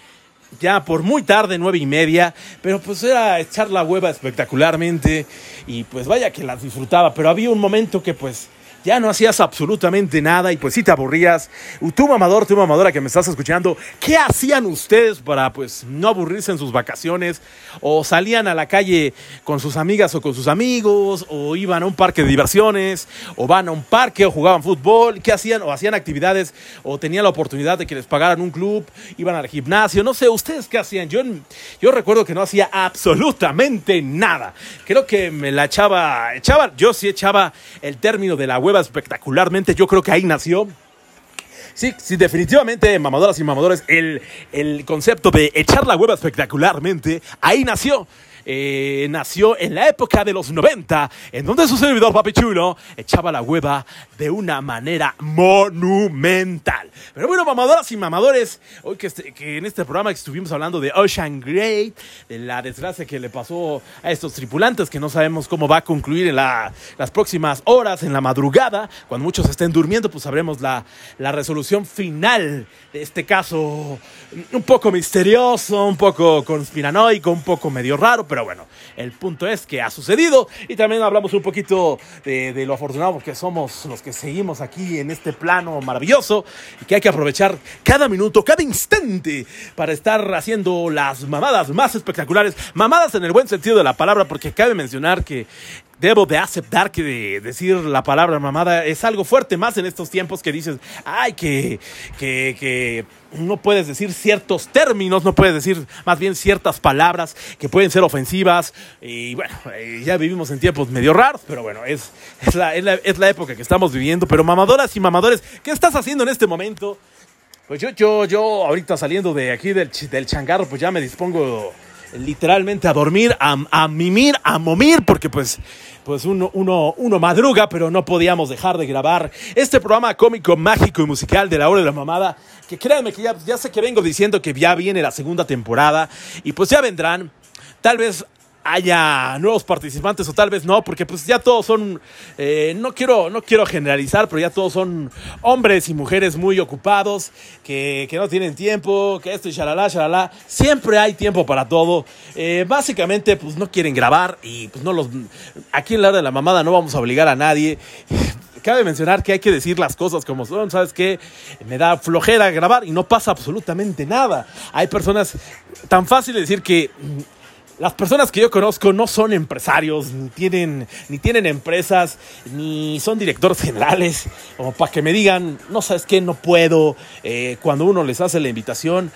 ya por muy tarde, nueve y media, pero pues era echar la hueva espectacularmente y pues vaya que las disfrutaba, pero había un momento que pues ya no hacías absolutamente nada y pues sí te aburrías. Tú mamador, tú mamadora que me estás escuchando, ¿qué hacían ustedes para pues no aburrirse en sus vacaciones? ¿O salían a la calle con sus amigas o con sus amigos? ¿O iban a un parque de diversiones? ¿O van a un parque o jugaban fútbol? ¿Qué hacían? ¿O hacían actividades? ¿O tenían la oportunidad de que les pagaran un club? ¿Iban al gimnasio? No sé, ¿ustedes qué hacían? Yo, yo recuerdo que no hacía absolutamente nada. Creo que me la echaba, echaba, yo sí echaba el término de la web espectacularmente. Yo creo que ahí nació. Sí, sí, definitivamente, mamadoras y mamadores, el, el concepto de echar la hueva espectacularmente, ahí nació. Eh, nació en la época de los 90, en donde su servidor Papi Chulo echaba la hueva de una manera monumental. Pero bueno, mamadoras y mamadores, hoy que, este, en este programa estuvimos hablando de Ocean Great, de la desgracia que le pasó a estos tripulantes, que no sabemos cómo va a concluir en la, las próximas horas, en la madrugada, cuando muchos estén durmiendo, pues sabremos la, la resolución final de este caso un poco misterioso, un poco conspiranoico, un poco medio raro, pero bueno, el punto es que ha sucedido y también hablamos un poquito de, lo afortunados que somos los que seguimos aquí en este plano maravilloso y que hay que aprovechar cada minuto, cada instante para estar haciendo las mamadas más espectaculares, mamadas en el buen sentido de la palabra, porque cabe mencionar que debo de aceptar que decir la palabra mamada es algo fuerte, más en estos tiempos que dices, ay, que, que, que no puedes decir ciertos términos, no puedes decir más bien ciertas palabras que pueden ser ofensivas. Y bueno, eh, ya vivimos en tiempos medio raros, pero bueno, es, es, la, es, la, época que estamos viviendo. Pero mamadoras y mamadores, ¿qué estás haciendo en este momento? Pues yo, yo, yo ahorita saliendo de aquí del, del changarro, pues ya me dispongo literalmente a dormir, a, mimir, a momir, porque pues pues uno, uno, uno madruga, pero no podíamos dejar de grabar este programa cómico, mágico y musical de la hora de la mamada, que créanme que ya sé que vengo diciendo que ya viene la segunda temporada y pues ya vendrán, tal vez haya nuevos participantes o tal vez no, porque pues ya todos son, eh, no, quiero, no quiero generalizar, pero ya todos son hombres y mujeres muy ocupados, que, que no tienen tiempo, que esto y shalala, shalala. Siempre hay tiempo para todo. Eh, básicamente pues no quieren grabar y pues no los... Aquí en la hora de la mamada no vamos a obligar a nadie. Cabe mencionar que hay que decir las cosas como son, ¿sabes qué? Me da flojera grabar y no pasa absolutamente nada. Hay personas tan fácil de decir que las personas que yo conozco no son empresarios, ni tienen, ni tienen empresas, ni son directores generales, como para que me digan, no sabes qué, no puedo, eh, cuando uno les hace la invitación,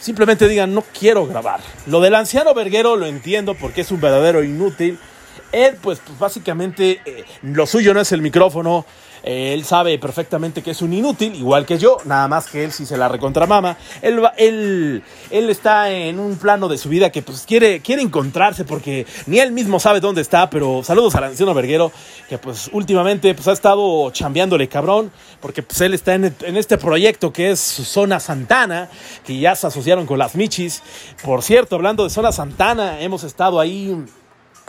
simplemente digan, no quiero grabar. Lo del anciano verguero lo entiendo porque es un verdadero inútil. Él, pues, básicamente, eh, lo suyo no es el micrófono, él sabe perfectamente que es un inútil, igual que yo, nada más que él sí se la recontramama. Él, él, él está en un plano de su vida que pues quiere, quiere encontrarse porque ni él mismo sabe dónde está, pero saludos al anciano Verguero, que pues últimamente pues ha estado chambeándole cabrón, porque pues él está en, en este proyecto que es Zona Santana, que ya se asociaron con las Michis. Por cierto, hablando de Zona Santana, hemos estado ahí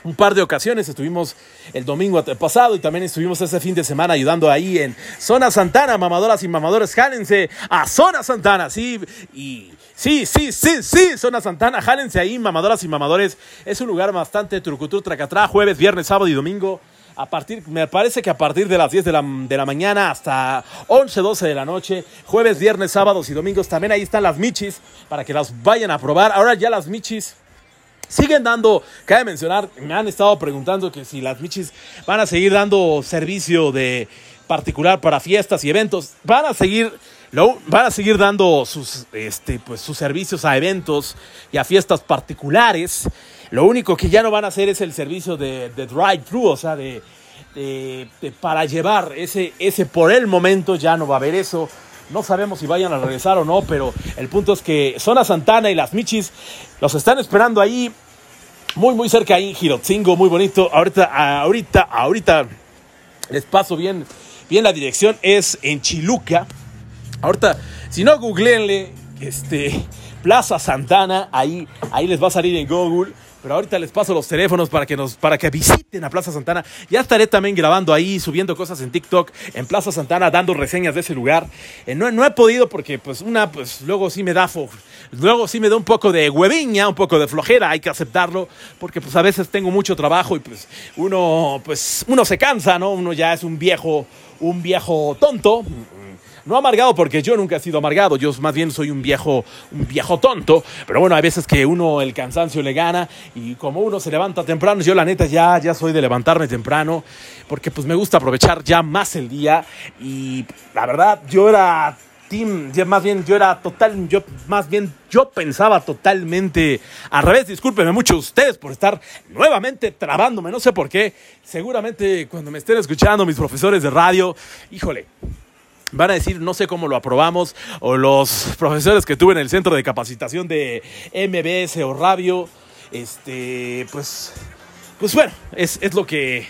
un par de ocasiones. Estuvimos el domingo pasado y también estuvimos ese fin de semana ayudando ahí en Zona Santana, mamadoras y mamadores, jálense a Zona Santana, sí, y sí, sí, sí, sí, Zona Santana, jálense ahí, mamadoras y mamadores. Es un lugar bastante trucutur, tracatrá, jueves, viernes, sábado y domingo. A partir, me parece que a partir de las 10 de la, de la mañana hasta 11, 12 de la noche, jueves, viernes, sábados y domingos, también ahí están las michis para que las vayan a probar. Ahora ya las michis Siguen dando, cabe mencionar, me han estado preguntando que si las Michis van a seguir dando servicio de particular para fiestas y eventos. Van a seguir, van a seguir dando sus, este, pues, sus servicios a eventos y a fiestas particulares. Lo único que ya no van a hacer es el servicio de, de drive-thru, o sea, de, de, para llevar ese, ese por el momento ya no va a haber eso. No sabemos si vayan a regresar o no, pero el punto es que Zona Santana y las Michis los están esperando ahí, muy, muy cerca ahí, Girotzingo, muy bonito. Ahorita, ahorita, ahorita les paso bien, bien la dirección. Es en Chiluca. Ahorita, si no, googleenle, este, Plaza Santana, ahí, ahí les va a salir en Google. Pero ahorita les paso los teléfonos para que nos, para que visiten a Plaza Santana. Ya estaré también grabando ahí, subiendo cosas en TikTok, en Plaza Santana, dando reseñas de ese lugar. Eh, no, no, he podido porque, pues, una, pues, luego sí me da, luego sí me da un poco de hueviña, un poco de flojera, hay que aceptarlo, porque, pues, a veces tengo mucho trabajo y, pues, uno, pues, uno se cansa, ¿no? Uno ya es un viejo, un viejo tonto no amargado porque yo nunca he sido amargado, yo más bien soy un viejo, un viejo tonto, pero bueno, hay veces que uno el cansancio le gana y como uno se levanta temprano, yo la neta ya, ya soy de levantarme temprano porque pues me gusta aprovechar ya más el día. Y la verdad yo era team, más bien yo era total, yo más bien yo pensaba totalmente al revés, discúlpenme mucho ustedes por estar nuevamente trabándome, no sé por qué, seguramente cuando me estén escuchando mis profesores de radio, híjole, van a decir no sé cómo lo aprobamos o los profesores que tuve en el centro de capacitación de MBS o Radio este pues pues bueno es, es lo que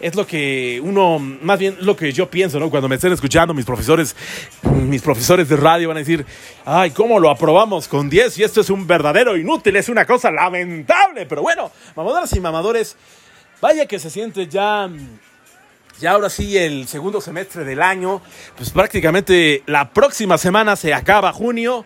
es lo que uno, más bien lo que yo pienso, ¿no? Cuando me estén escuchando mis profesores, mis profesores de radio van a decir, ay, ¿cómo lo aprobamos con 10? Y esto es un verdadero inútil, es una cosa lamentable. Pero bueno, mamadoras y mamadores, vaya que se siente ya ya ahora sí, el segundo semestre del año, pues prácticamente la próxima semana se acaba junio.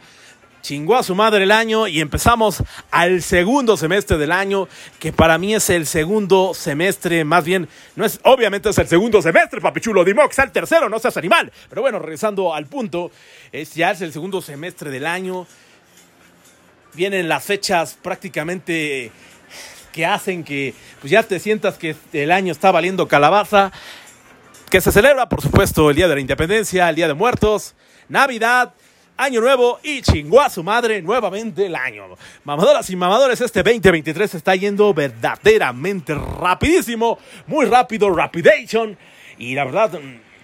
Chingó a su madre el año y empezamos al segundo semestre del año, que para mí es el segundo semestre, más bien, no es, obviamente es el segundo semestre, papichulo, Dimox, al tercero, no seas animal. Pero bueno, regresando al punto, es, ya es el segundo semestre del año. Vienen las fechas prácticamente que hacen que pues ya te sientas que el año está valiendo calabaza, que se celebra, por supuesto, el Día de la Independencia, el Día de Muertos, Navidad, Año Nuevo y chingó a su madre nuevamente el año. Mamadoras y mamadores, este 2023 está yendo verdaderamente rapidísimo, muy rápido, rapidation. Y la verdad,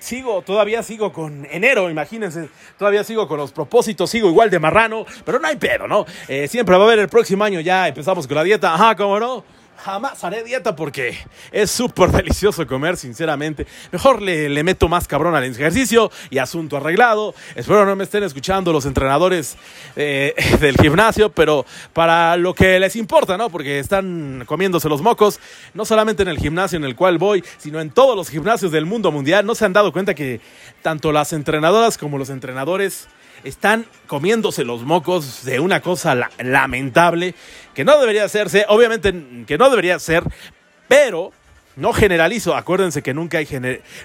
sigo, todavía sigo con enero, imagínense, todavía sigo con los propósitos, sigo igual de marrano, pero no hay pedo, ¿no? Eh, siempre va a haber el próximo año, ya empezamos con la dieta, ajá, cómo no, Jamás haré dieta porque es súper delicioso comer, sinceramente. Mejor le, meto más cabrón al ejercicio y asunto arreglado. Espero no me estén escuchando los entrenadores eh, del gimnasio, pero para lo que les importa, ¿no? Porque están comiéndose los mocos, no solamente en el gimnasio en el cual voy, sino en todos los gimnasios del mundo mundial. No se han dado cuenta que tanto las entrenadoras como los entrenadores están comiéndose los mocos de una cosa la lamentable que no debería hacerse, obviamente que no debería ser, pero no generalizo, acuérdense que nunca hay,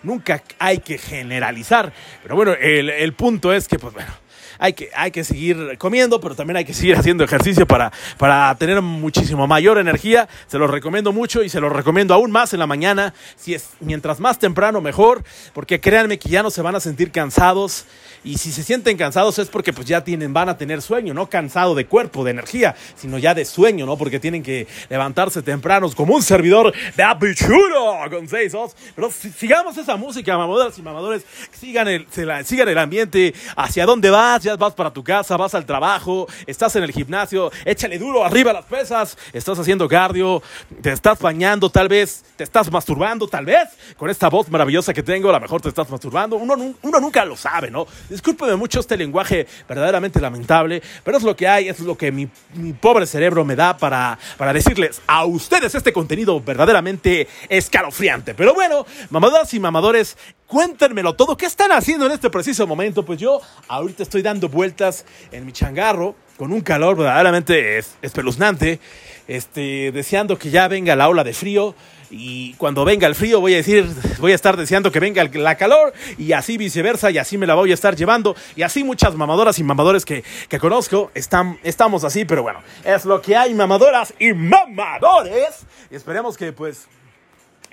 nunca hay que generalizar, pero bueno, el, el punto es que pues bueno hay que, hay que seguir comiendo, pero también hay que seguir haciendo ejercicio para, para tener muchísimo mayor energía. Se los recomiendo mucho y se los recomiendo aún más en la mañana. Si es mientras más temprano, mejor, porque créanme que ya no se van a sentir cansados. Y si se sienten cansados es porque pues ya tienen, van a tener sueño, no cansado de cuerpo, de energía, sino ya de sueño, ¿no? Porque tienen que levantarse tempranos como un servidor de apichulo con seis os. Pero sigamos esa música, mamadoras y mamadores, sigan el, sigan el ambiente, hacia dónde vas, vas para tu casa, vas al trabajo, estás en el gimnasio, échale duro arriba las pesas, estás haciendo cardio, te estás bañando, tal vez te estás masturbando, tal vez con esta voz maravillosa que tengo, a lo mejor te estás masturbando. Uno, uno nunca lo sabe, ¿no? Discúlpeme mucho este lenguaje verdaderamente lamentable, pero es lo que hay, es lo que mi, mi pobre cerebro me da para, para decirles a ustedes este contenido verdaderamente escalofriante. Pero bueno, mamadoras y mamadores, Cuéntenmelo todo. ¿Qué están haciendo en este preciso momento? Pues yo ahorita estoy dando vueltas en mi changarro con un calor verdaderamente espeluznante, este, deseando que ya venga la ola de frío. Y cuando venga el frío voy a decir, voy a estar deseando que venga la calor y así viceversa y así me la voy a estar llevando y así muchas mamadoras y mamadores que, que conozco están, estamos así, pero bueno, es lo que hay mamadoras y mamadores. Y esperemos que pues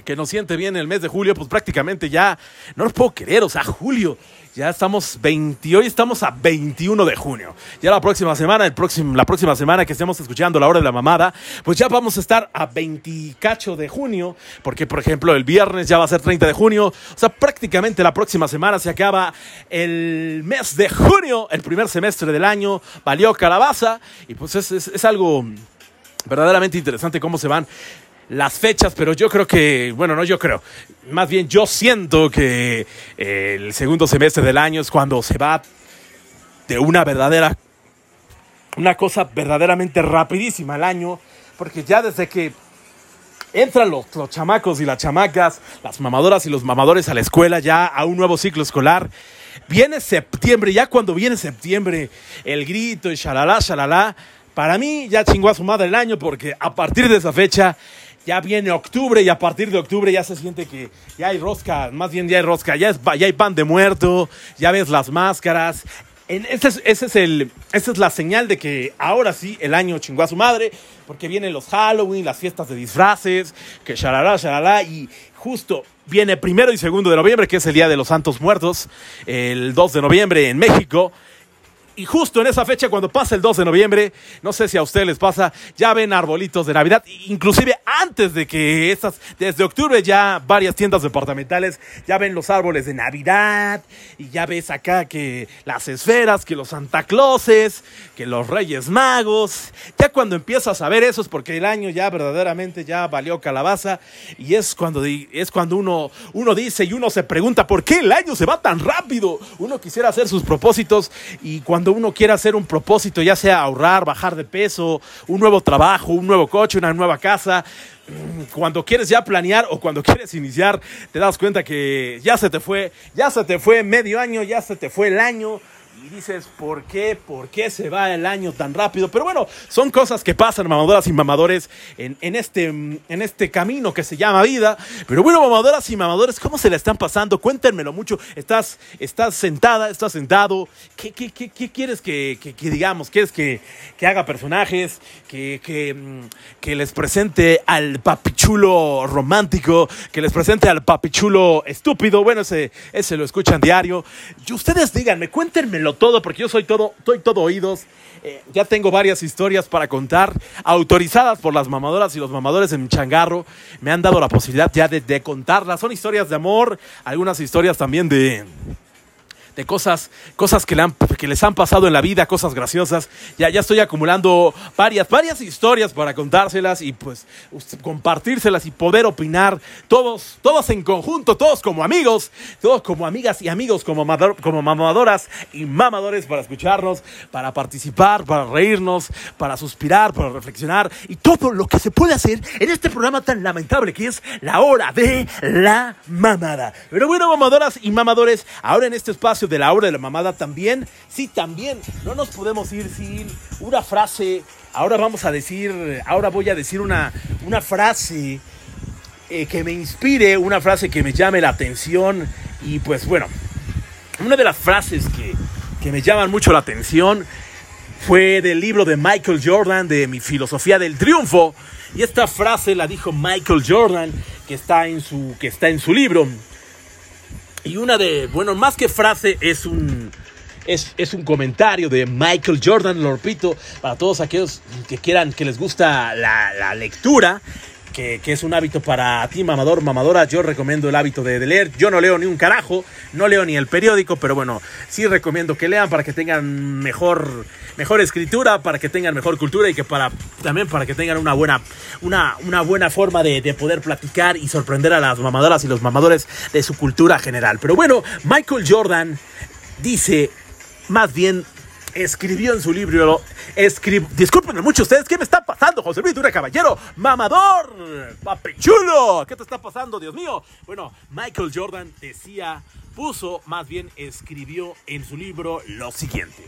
que nos siente bien el mes de julio, pues prácticamente ya, no lo puedo creer, o sea, julio, ya estamos 20, hoy estamos a 21 de junio. Ya la próxima semana, el próximo, la próxima semana que estemos escuchando la hora de la mamada, pues ya vamos a estar a 20 cacho de junio, porque por ejemplo el viernes ya va a ser 30 de junio, o sea, prácticamente la próxima semana se acaba el mes de junio, el primer semestre del año, valió calabaza, y pues es, es, es algo verdaderamente interesante cómo se van las fechas, pero yo creo que, bueno, no yo creo, más bien yo siento que eh, el segundo semestre del año es cuando se va de una verdadera, una cosa verdaderamente rapidísima el año, porque ya desde que entran los, los chamacos y las chamacas, las mamadoras y los mamadores a la escuela, ya a un nuevo ciclo escolar, viene septiembre, ya cuando viene septiembre, el grito y shalala, shalala, para mí ya chingó a su madre el año porque a partir de esa fecha ya viene octubre y a partir de octubre ya se siente que ya hay rosca, más bien ya hay rosca, ya, es, ya hay pan de muerto, ya ves las máscaras. ese es, ese es el, esa es la señal de que ahora sí el año chingó a su madre, porque vienen los Halloween, las fiestas de disfraces, que shalala, shalala, y justo viene primero y segundo de noviembre, que es el Día de los Santos Muertos, el 2 de noviembre en México. Y justo en esa fecha, cuando pasa el 2 de noviembre, no sé si a ustedes les pasa, ya ven arbolitos de Navidad. Inclusive antes de que estas, desde octubre ya varias tiendas departamentales ya ven los árboles de Navidad. Y ya ves acá que las esferas, que los Santa Clauses, que los Reyes Magos. Ya cuando empiezas a ver eso es porque el año ya verdaderamente ya valió calabaza. Y es cuando, es cuando uno, uno dice y uno se pregunta, ¿por qué el año se va tan rápido? Uno quisiera hacer sus propósitos y cuando uno quiere hacer un propósito, ya sea ahorrar, bajar de peso, un nuevo trabajo, un nuevo coche, una nueva casa, mm, cuando quieres ya planear o cuando quieres iniciar, te das cuenta que ya se te fue, ya se te fue medio año, ya se te fue el año, y dices, ¿por qué? ¿Por qué se va el año tan rápido? Pero bueno, son cosas que pasan, mamadoras y mamadores, en, en, este, en este camino que se llama vida. Pero bueno, mamadoras y mamadores, ¿cómo se la están pasando? Cuéntenmelo mucho. ¿Estás, estás sentada? ¿Estás sentado? ¿Qué, qué, qué, qué quieres que, que, que, digamos? ¿Quieres que, que haga personajes? Que, que, mm, les presente al papichulo romántico? ¿Que les presente al papichulo estúpido? Bueno, ese, ese lo escuchan diario. Y ustedes díganme, cuéntenmelo todo, porque yo soy todo, soy todo oídos. Eh, ya tengo varias historias para contar, autorizadas por las mamadoras y los mamadores en changarro. Me han dado la posibilidad ya de contarlas. Son historias de amor, algunas historias también de, de cosas, cosas que, le han- que les han pasado en la vida, cosas graciosas. Ya, ya estoy acumulando varias, varias historias para contárselas y pues compartírselas y poder opinar todos, todos en conjunto, todos como amigos, todos como amigas y amigos, como, como mamadoras y mamadores para escucharnos, para participar, para reírnos, para suspirar, para reflexionar y todo lo que se puede hacer en este programa tan lamentable que es la hora de la mamada. Pero bueno, mamadoras y mamadores, ahora en este espacio de la hora de la mamada también, sí, también, no nos podemos ir sin una frase. Ahora vamos a decir, ahora voy a decir una, una frase eh, que me inspire, una frase que me llame la atención y pues bueno, una de las frases que, que me llaman mucho la atención fue del libro de Michael Jordan, de mi filosofía del triunfo. Y esta frase la dijo Michael Jordan, que está en su, que está en su libro. Y una de, bueno, más que frase, es un, es, es un comentario de Michael Jordan, lo repito, para todos aquellos que quieran, que les gusta la, la lectura. Que, es un hábito para ti, mamador, mamadora. Yo recomiendo el hábito de, leer. Yo no leo ni un carajo, no leo ni el periódico, pero bueno, sí recomiendo que lean para que tengan mejor, mejor escritura, para que tengan mejor cultura y que para también para que tengan una buena, una, una buena forma de poder platicar y sorprender a las mamadoras y los mamadores de su cultura general. Pero bueno, Michael Jordan dice, más bien escribió en su libro, escrib... discúlpenme mucho ustedes, ¿qué me está pasando, José Luis Dura Caballero? Mamador, papechulo, ¿qué te está pasando, Dios mío? Bueno, Michael Jordan decía, puso, más bien escribió en su libro lo siguiente.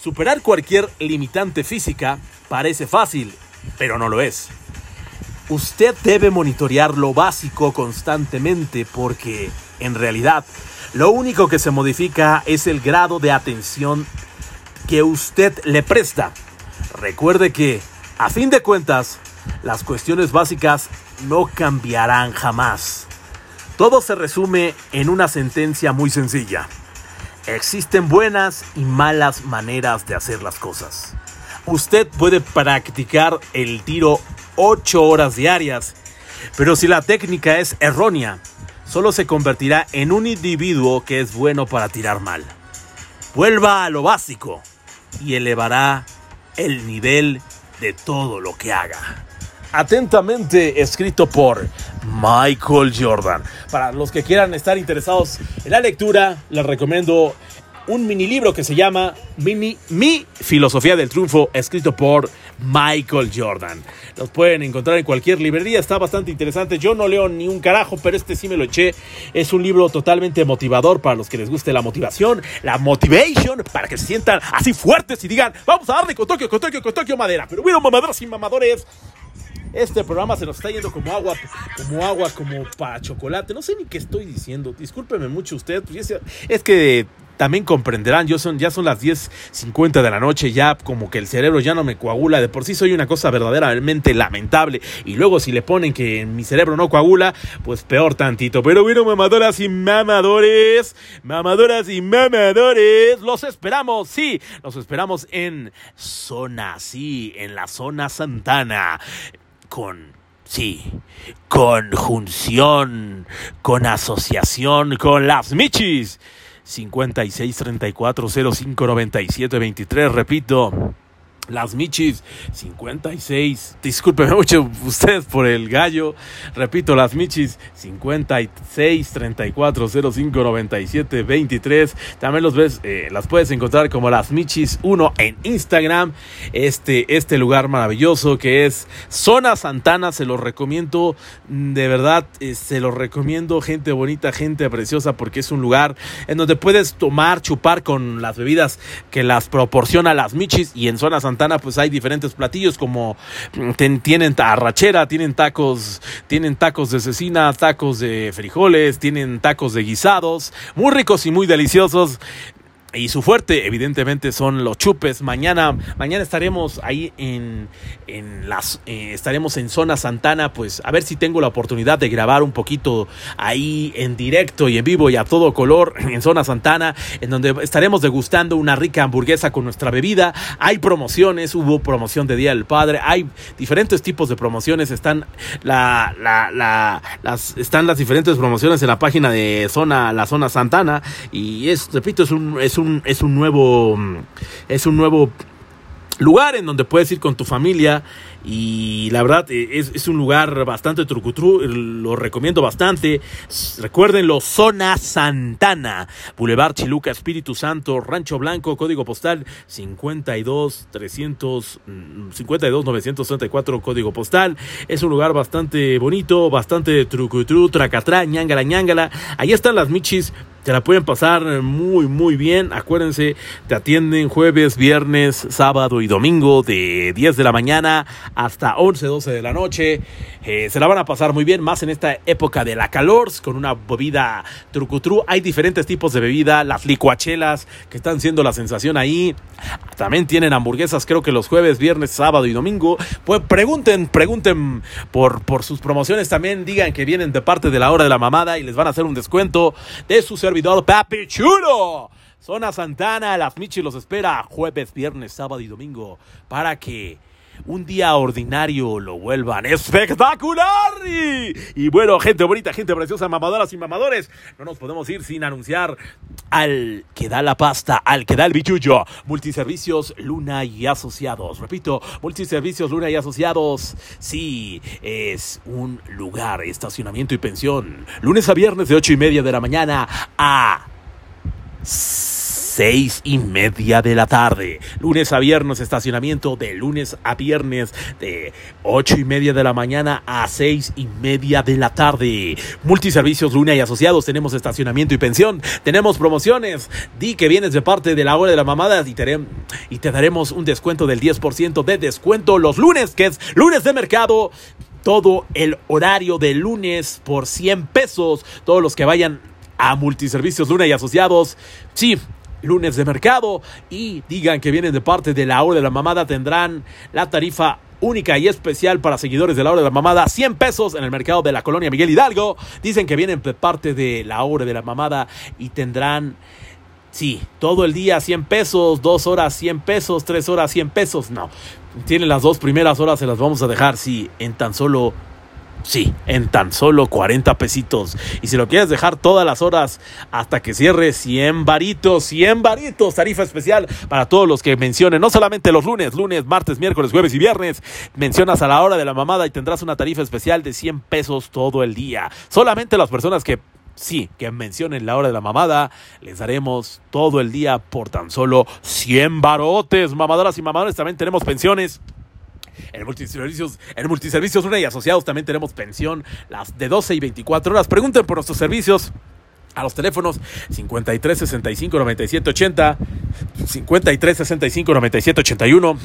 Superar cualquier limitante física parece fácil, pero no lo es. Usted debe monitorear lo básico constantemente porque, en realidad, lo único que se modifica es el grado de atención que usted le presta. Recuerde que, a fin de cuentas, las cuestiones básicas no cambiarán jamás. Todo se resume en una sentencia muy sencilla. Existen buenas y malas maneras de hacer las cosas. Usted puede practicar el tiro 8 horas diarias, pero si la técnica es errónea, solo se convertirá en un individuo que es bueno para tirar mal. Vuelva a lo básico y elevará el nivel de todo lo que haga. Atentamente escrito por Michael Jordan. Para los que quieran estar interesados en la lectura, les recomiendo un mini libro que se llama mini, Mi Filosofía del Triunfo, escrito por Michael Jordan. Los pueden encontrar en cualquier librería, está bastante interesante. Yo no leo ni un carajo, pero este sí me lo eché. Es un libro totalmente motivador para los que les guste la motivación, la motivation, para que se sientan así fuertes y digan, vamos a darle con Tokio, con Tokio, con Tokio madera. Pero bueno, mamadoras y mamadores. Este programa se nos está yendo como agua, como agua, como para chocolate. No sé ni qué estoy diciendo. Discúlpeme mucho usted. Pues es, es que también comprenderán, yo son, ya son las 10.50 de la noche, ya como que el cerebro ya no me coagula. De por sí soy una cosa verdaderamente lamentable. Y luego si le ponen que mi cerebro no coagula, pues peor tantito. Pero bueno, mamadoras y mamadores, mamadoras y mamadores, los esperamos, sí, los esperamos en Zona, sí, en la Zona Santana con, sí, conjunción, con asociación con las Michis. 56 34 05 97 23, repito. Las Michis 56. Discúlpeme mucho ustedes por el gallo. Repito, las Michis 56 34 05 97 23. También los ves, eh, las puedes encontrar como las Michis 1 en Instagram. Este, este lugar maravilloso que es Zona Santana. Se los recomiendo. De verdad, eh, se los recomiendo. Gente bonita, gente preciosa, porque es un lugar en donde puedes tomar, chupar con las bebidas que las proporciona las Michis. Y en Zona Santana pues hay diferentes platillos como ten- tienen arrachera, tienen tacos, tienen tacos de cecina, tacos de frijoles, tienen tacos de guisados, muy ricos y muy deliciosos. Y su fuerte, evidentemente, son los chupes. Mañana, mañana estaremos ahí en, en las, eh, estaremos en zona Santana, pues a ver si tengo la oportunidad de grabar un poquito ahí en directo y en vivo y a todo color en zona Santana, en donde estaremos degustando una rica hamburguesa con nuestra bebida. Hay promociones, hubo promoción de Día del Padre, hay diferentes tipos de promociones, están la, la, la, las, están las diferentes promociones en la página de zona, la zona Santana, y es, repito, es un, es un, es un nuevo, es un nuevo lugar en donde puedes ir con tu familia y la verdad eh, es, es un lugar bastante trucutru, lo recomiendo bastante. Recuérdenlo, Zona Santana, Boulevard Chiluca, Espíritu Santo, Rancho Blanco, código postal 52 300 52 934 código postal. Es un lugar bastante bonito, bastante trucutru, tracatrá, ñangala, ñangala. Ahí están las michis te la pueden pasar muy, muy bien. Acuérdense, te atienden jueves, viernes, sábado y domingo de 10 de la mañana hasta 11, 12 de la noche. Eh, se la van a pasar muy bien, más en esta época de la calor, con una bebida trucutru. Hay diferentes tipos de bebida, las licuachelas que están siendo la sensación ahí. También tienen hamburguesas, creo que los jueves, viernes, sábado y domingo. Pues pregunten, pregunten por, por sus promociones también. Digan que vienen de parte de la hora de la mamada y les van a hacer un descuento de su servicio Papi Chulo. Zona Santana, las Michi los espera jueves, viernes, sábado y domingo para que un día ordinario lo vuelvan espectacular. Y, bueno, gente bonita, gente preciosa, mamadoras y mamadores, no nos podemos ir sin anunciar al que da la pasta, al que da el bichullo. Multiservicios Luna y Asociados. Repito, Multiservicios Luna y Asociados. Sí, es un lugar, estacionamiento y pensión. Lunes a viernes de ocho y media de la mañana a seis y media de la tarde. Lunes a viernes, estacionamiento de lunes a viernes de ocho y media de la mañana a seis y media de la tarde. Multiservicios Luna y Asociados, tenemos estacionamiento y pensión, tenemos promociones. Di que vienes de parte de la hora de la mamada y te, y te daremos un descuento del 10% de descuento los lunes, que es lunes de mercado todo el horario de lunes por 100 pesos. Todos los que vayan a Multiservicios Luna y Asociados. Sí, lunes de mercado y digan que vienen de parte de la hora de la mamada tendrán la tarifa única y especial para seguidores de la hora de la mamada, 100 pesos en el mercado de la colonia Miguel Hidalgo. Dicen que vienen de parte de la hora de la mamada y tendrán, sí, todo el día 100 pesos, dos horas 100 pesos, tres horas 100 pesos. No, tienen las dos primeras horas, se las vamos a dejar, sí, en tan solo Sí, en tan solo 40 pesitos. Y si lo quieres dejar todas las horas hasta que cierre, 100 varitos, 100 varitos. Tarifa especial para todos los que mencionen, no solamente los lunes, lunes, martes, miércoles, jueves y viernes. Mencionas a la hora de la mamada y tendrás una tarifa especial de 100 pesos todo el día. Solamente las personas que sí, que mencionen la hora de la mamada, les daremos todo el día por tan solo 100 barotes. Mamadoras y mamadores, también tenemos pensiones. En multiservicios, en multiservicios una y asociados también tenemos pensión las de 12 y 24 horas. Pregunten por nuestros servicios a los teléfonos 53 65 97 80, 53 65 97 81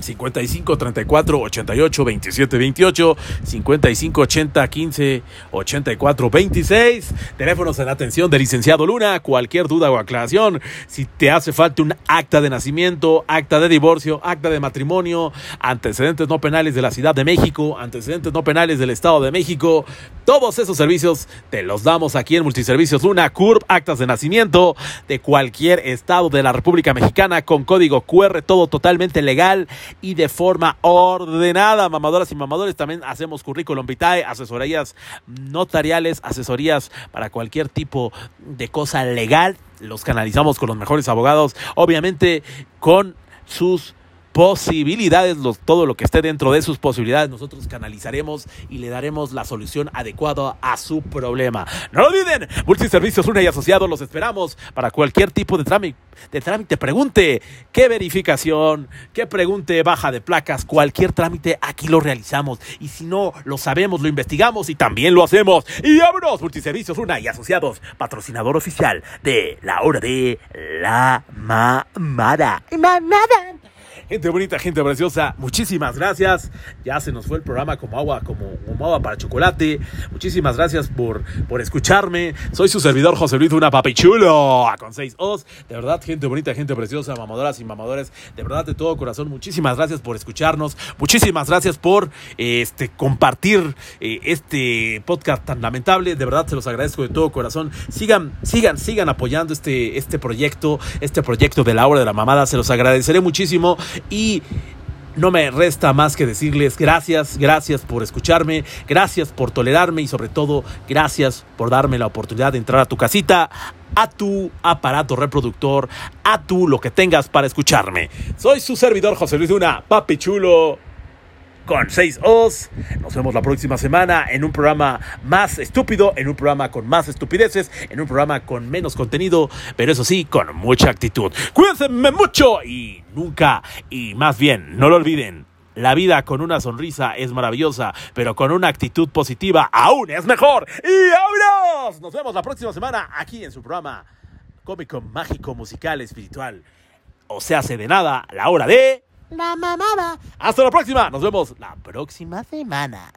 55 34 88 27 28 55 80 15 84 26 teléfonos en atención del licenciado Luna. Cualquier duda o aclaración si te hace falta un acta de nacimiento acta de divorcio acta de matrimonio antecedentes no penales de la Ciudad de México antecedentes no penales del Estado de México todos esos servicios te los damos aquí en Multiservicios Luna. CURP actas de nacimiento de cualquier estado de la República Mexicana con código QR todo totalmente legal y de forma ordenada. Mamadoras y mamadores, también hacemos currículum vitae, asesorías notariales, asesorías para cualquier tipo de cosa legal. Los canalizamos con los mejores abogados, obviamente con sus posibilidades, todo lo que esté dentro de sus posibilidades, nosotros canalizaremos y le daremos la solución adecuada a su problema. No lo olviden, Multiservicios Una y Asociados, los esperamos para cualquier tipo de trámite. De trámite, pregunte qué verificación, qué pregunte baja de placas, cualquier trámite, aquí lo realizamos. Y si no lo sabemos, lo investigamos y también lo hacemos. Y vámonos, Multiservicios Una y Asociados, patrocinador oficial de la hora de la mamada. Mamada. Gente bonita, gente preciosa, muchísimas gracias. Ya se nos fue el programa como agua, como, como agua para chocolate. Muchísimas gracias por, por escucharme. Soy su servidor José Luis, una papichulo con seis os. De verdad, gente bonita, gente preciosa, mamadoras y mamadores. De verdad, de todo corazón, muchísimas gracias por escucharnos. Muchísimas gracias por este, compartir eh, este podcast tan lamentable. De verdad, se los agradezco de todo corazón. Sigan, sigan, sigan apoyando este, este proyecto, este proyecto de la hora de la mamada. Se los agradeceré muchísimo y no me resta más que decirles gracias, gracias por escucharme, gracias por tolerarme y sobre todo gracias por darme la oportunidad de entrar a tu casita, a tu aparato reproductor, a tu lo que tengas para escucharme. Soy su servidor José Luis Duna, papi chulo con 6 Os. Nos vemos la próxima semana en un programa más estúpido, en un programa con más estupideces, en un programa con menos contenido, pero eso sí, con mucha actitud. Cuídense mucho y nunca, y más bien, no lo olviden. La vida con una sonrisa es maravillosa, pero con una actitud positiva aún es mejor. ¡Y vámonos! Nos vemos la próxima semana aquí en su programa cómico, mágico, musical, espiritual. O se hace de nada la hora de... La mamada. Hasta la próxima. Nos vemos la próxima semana.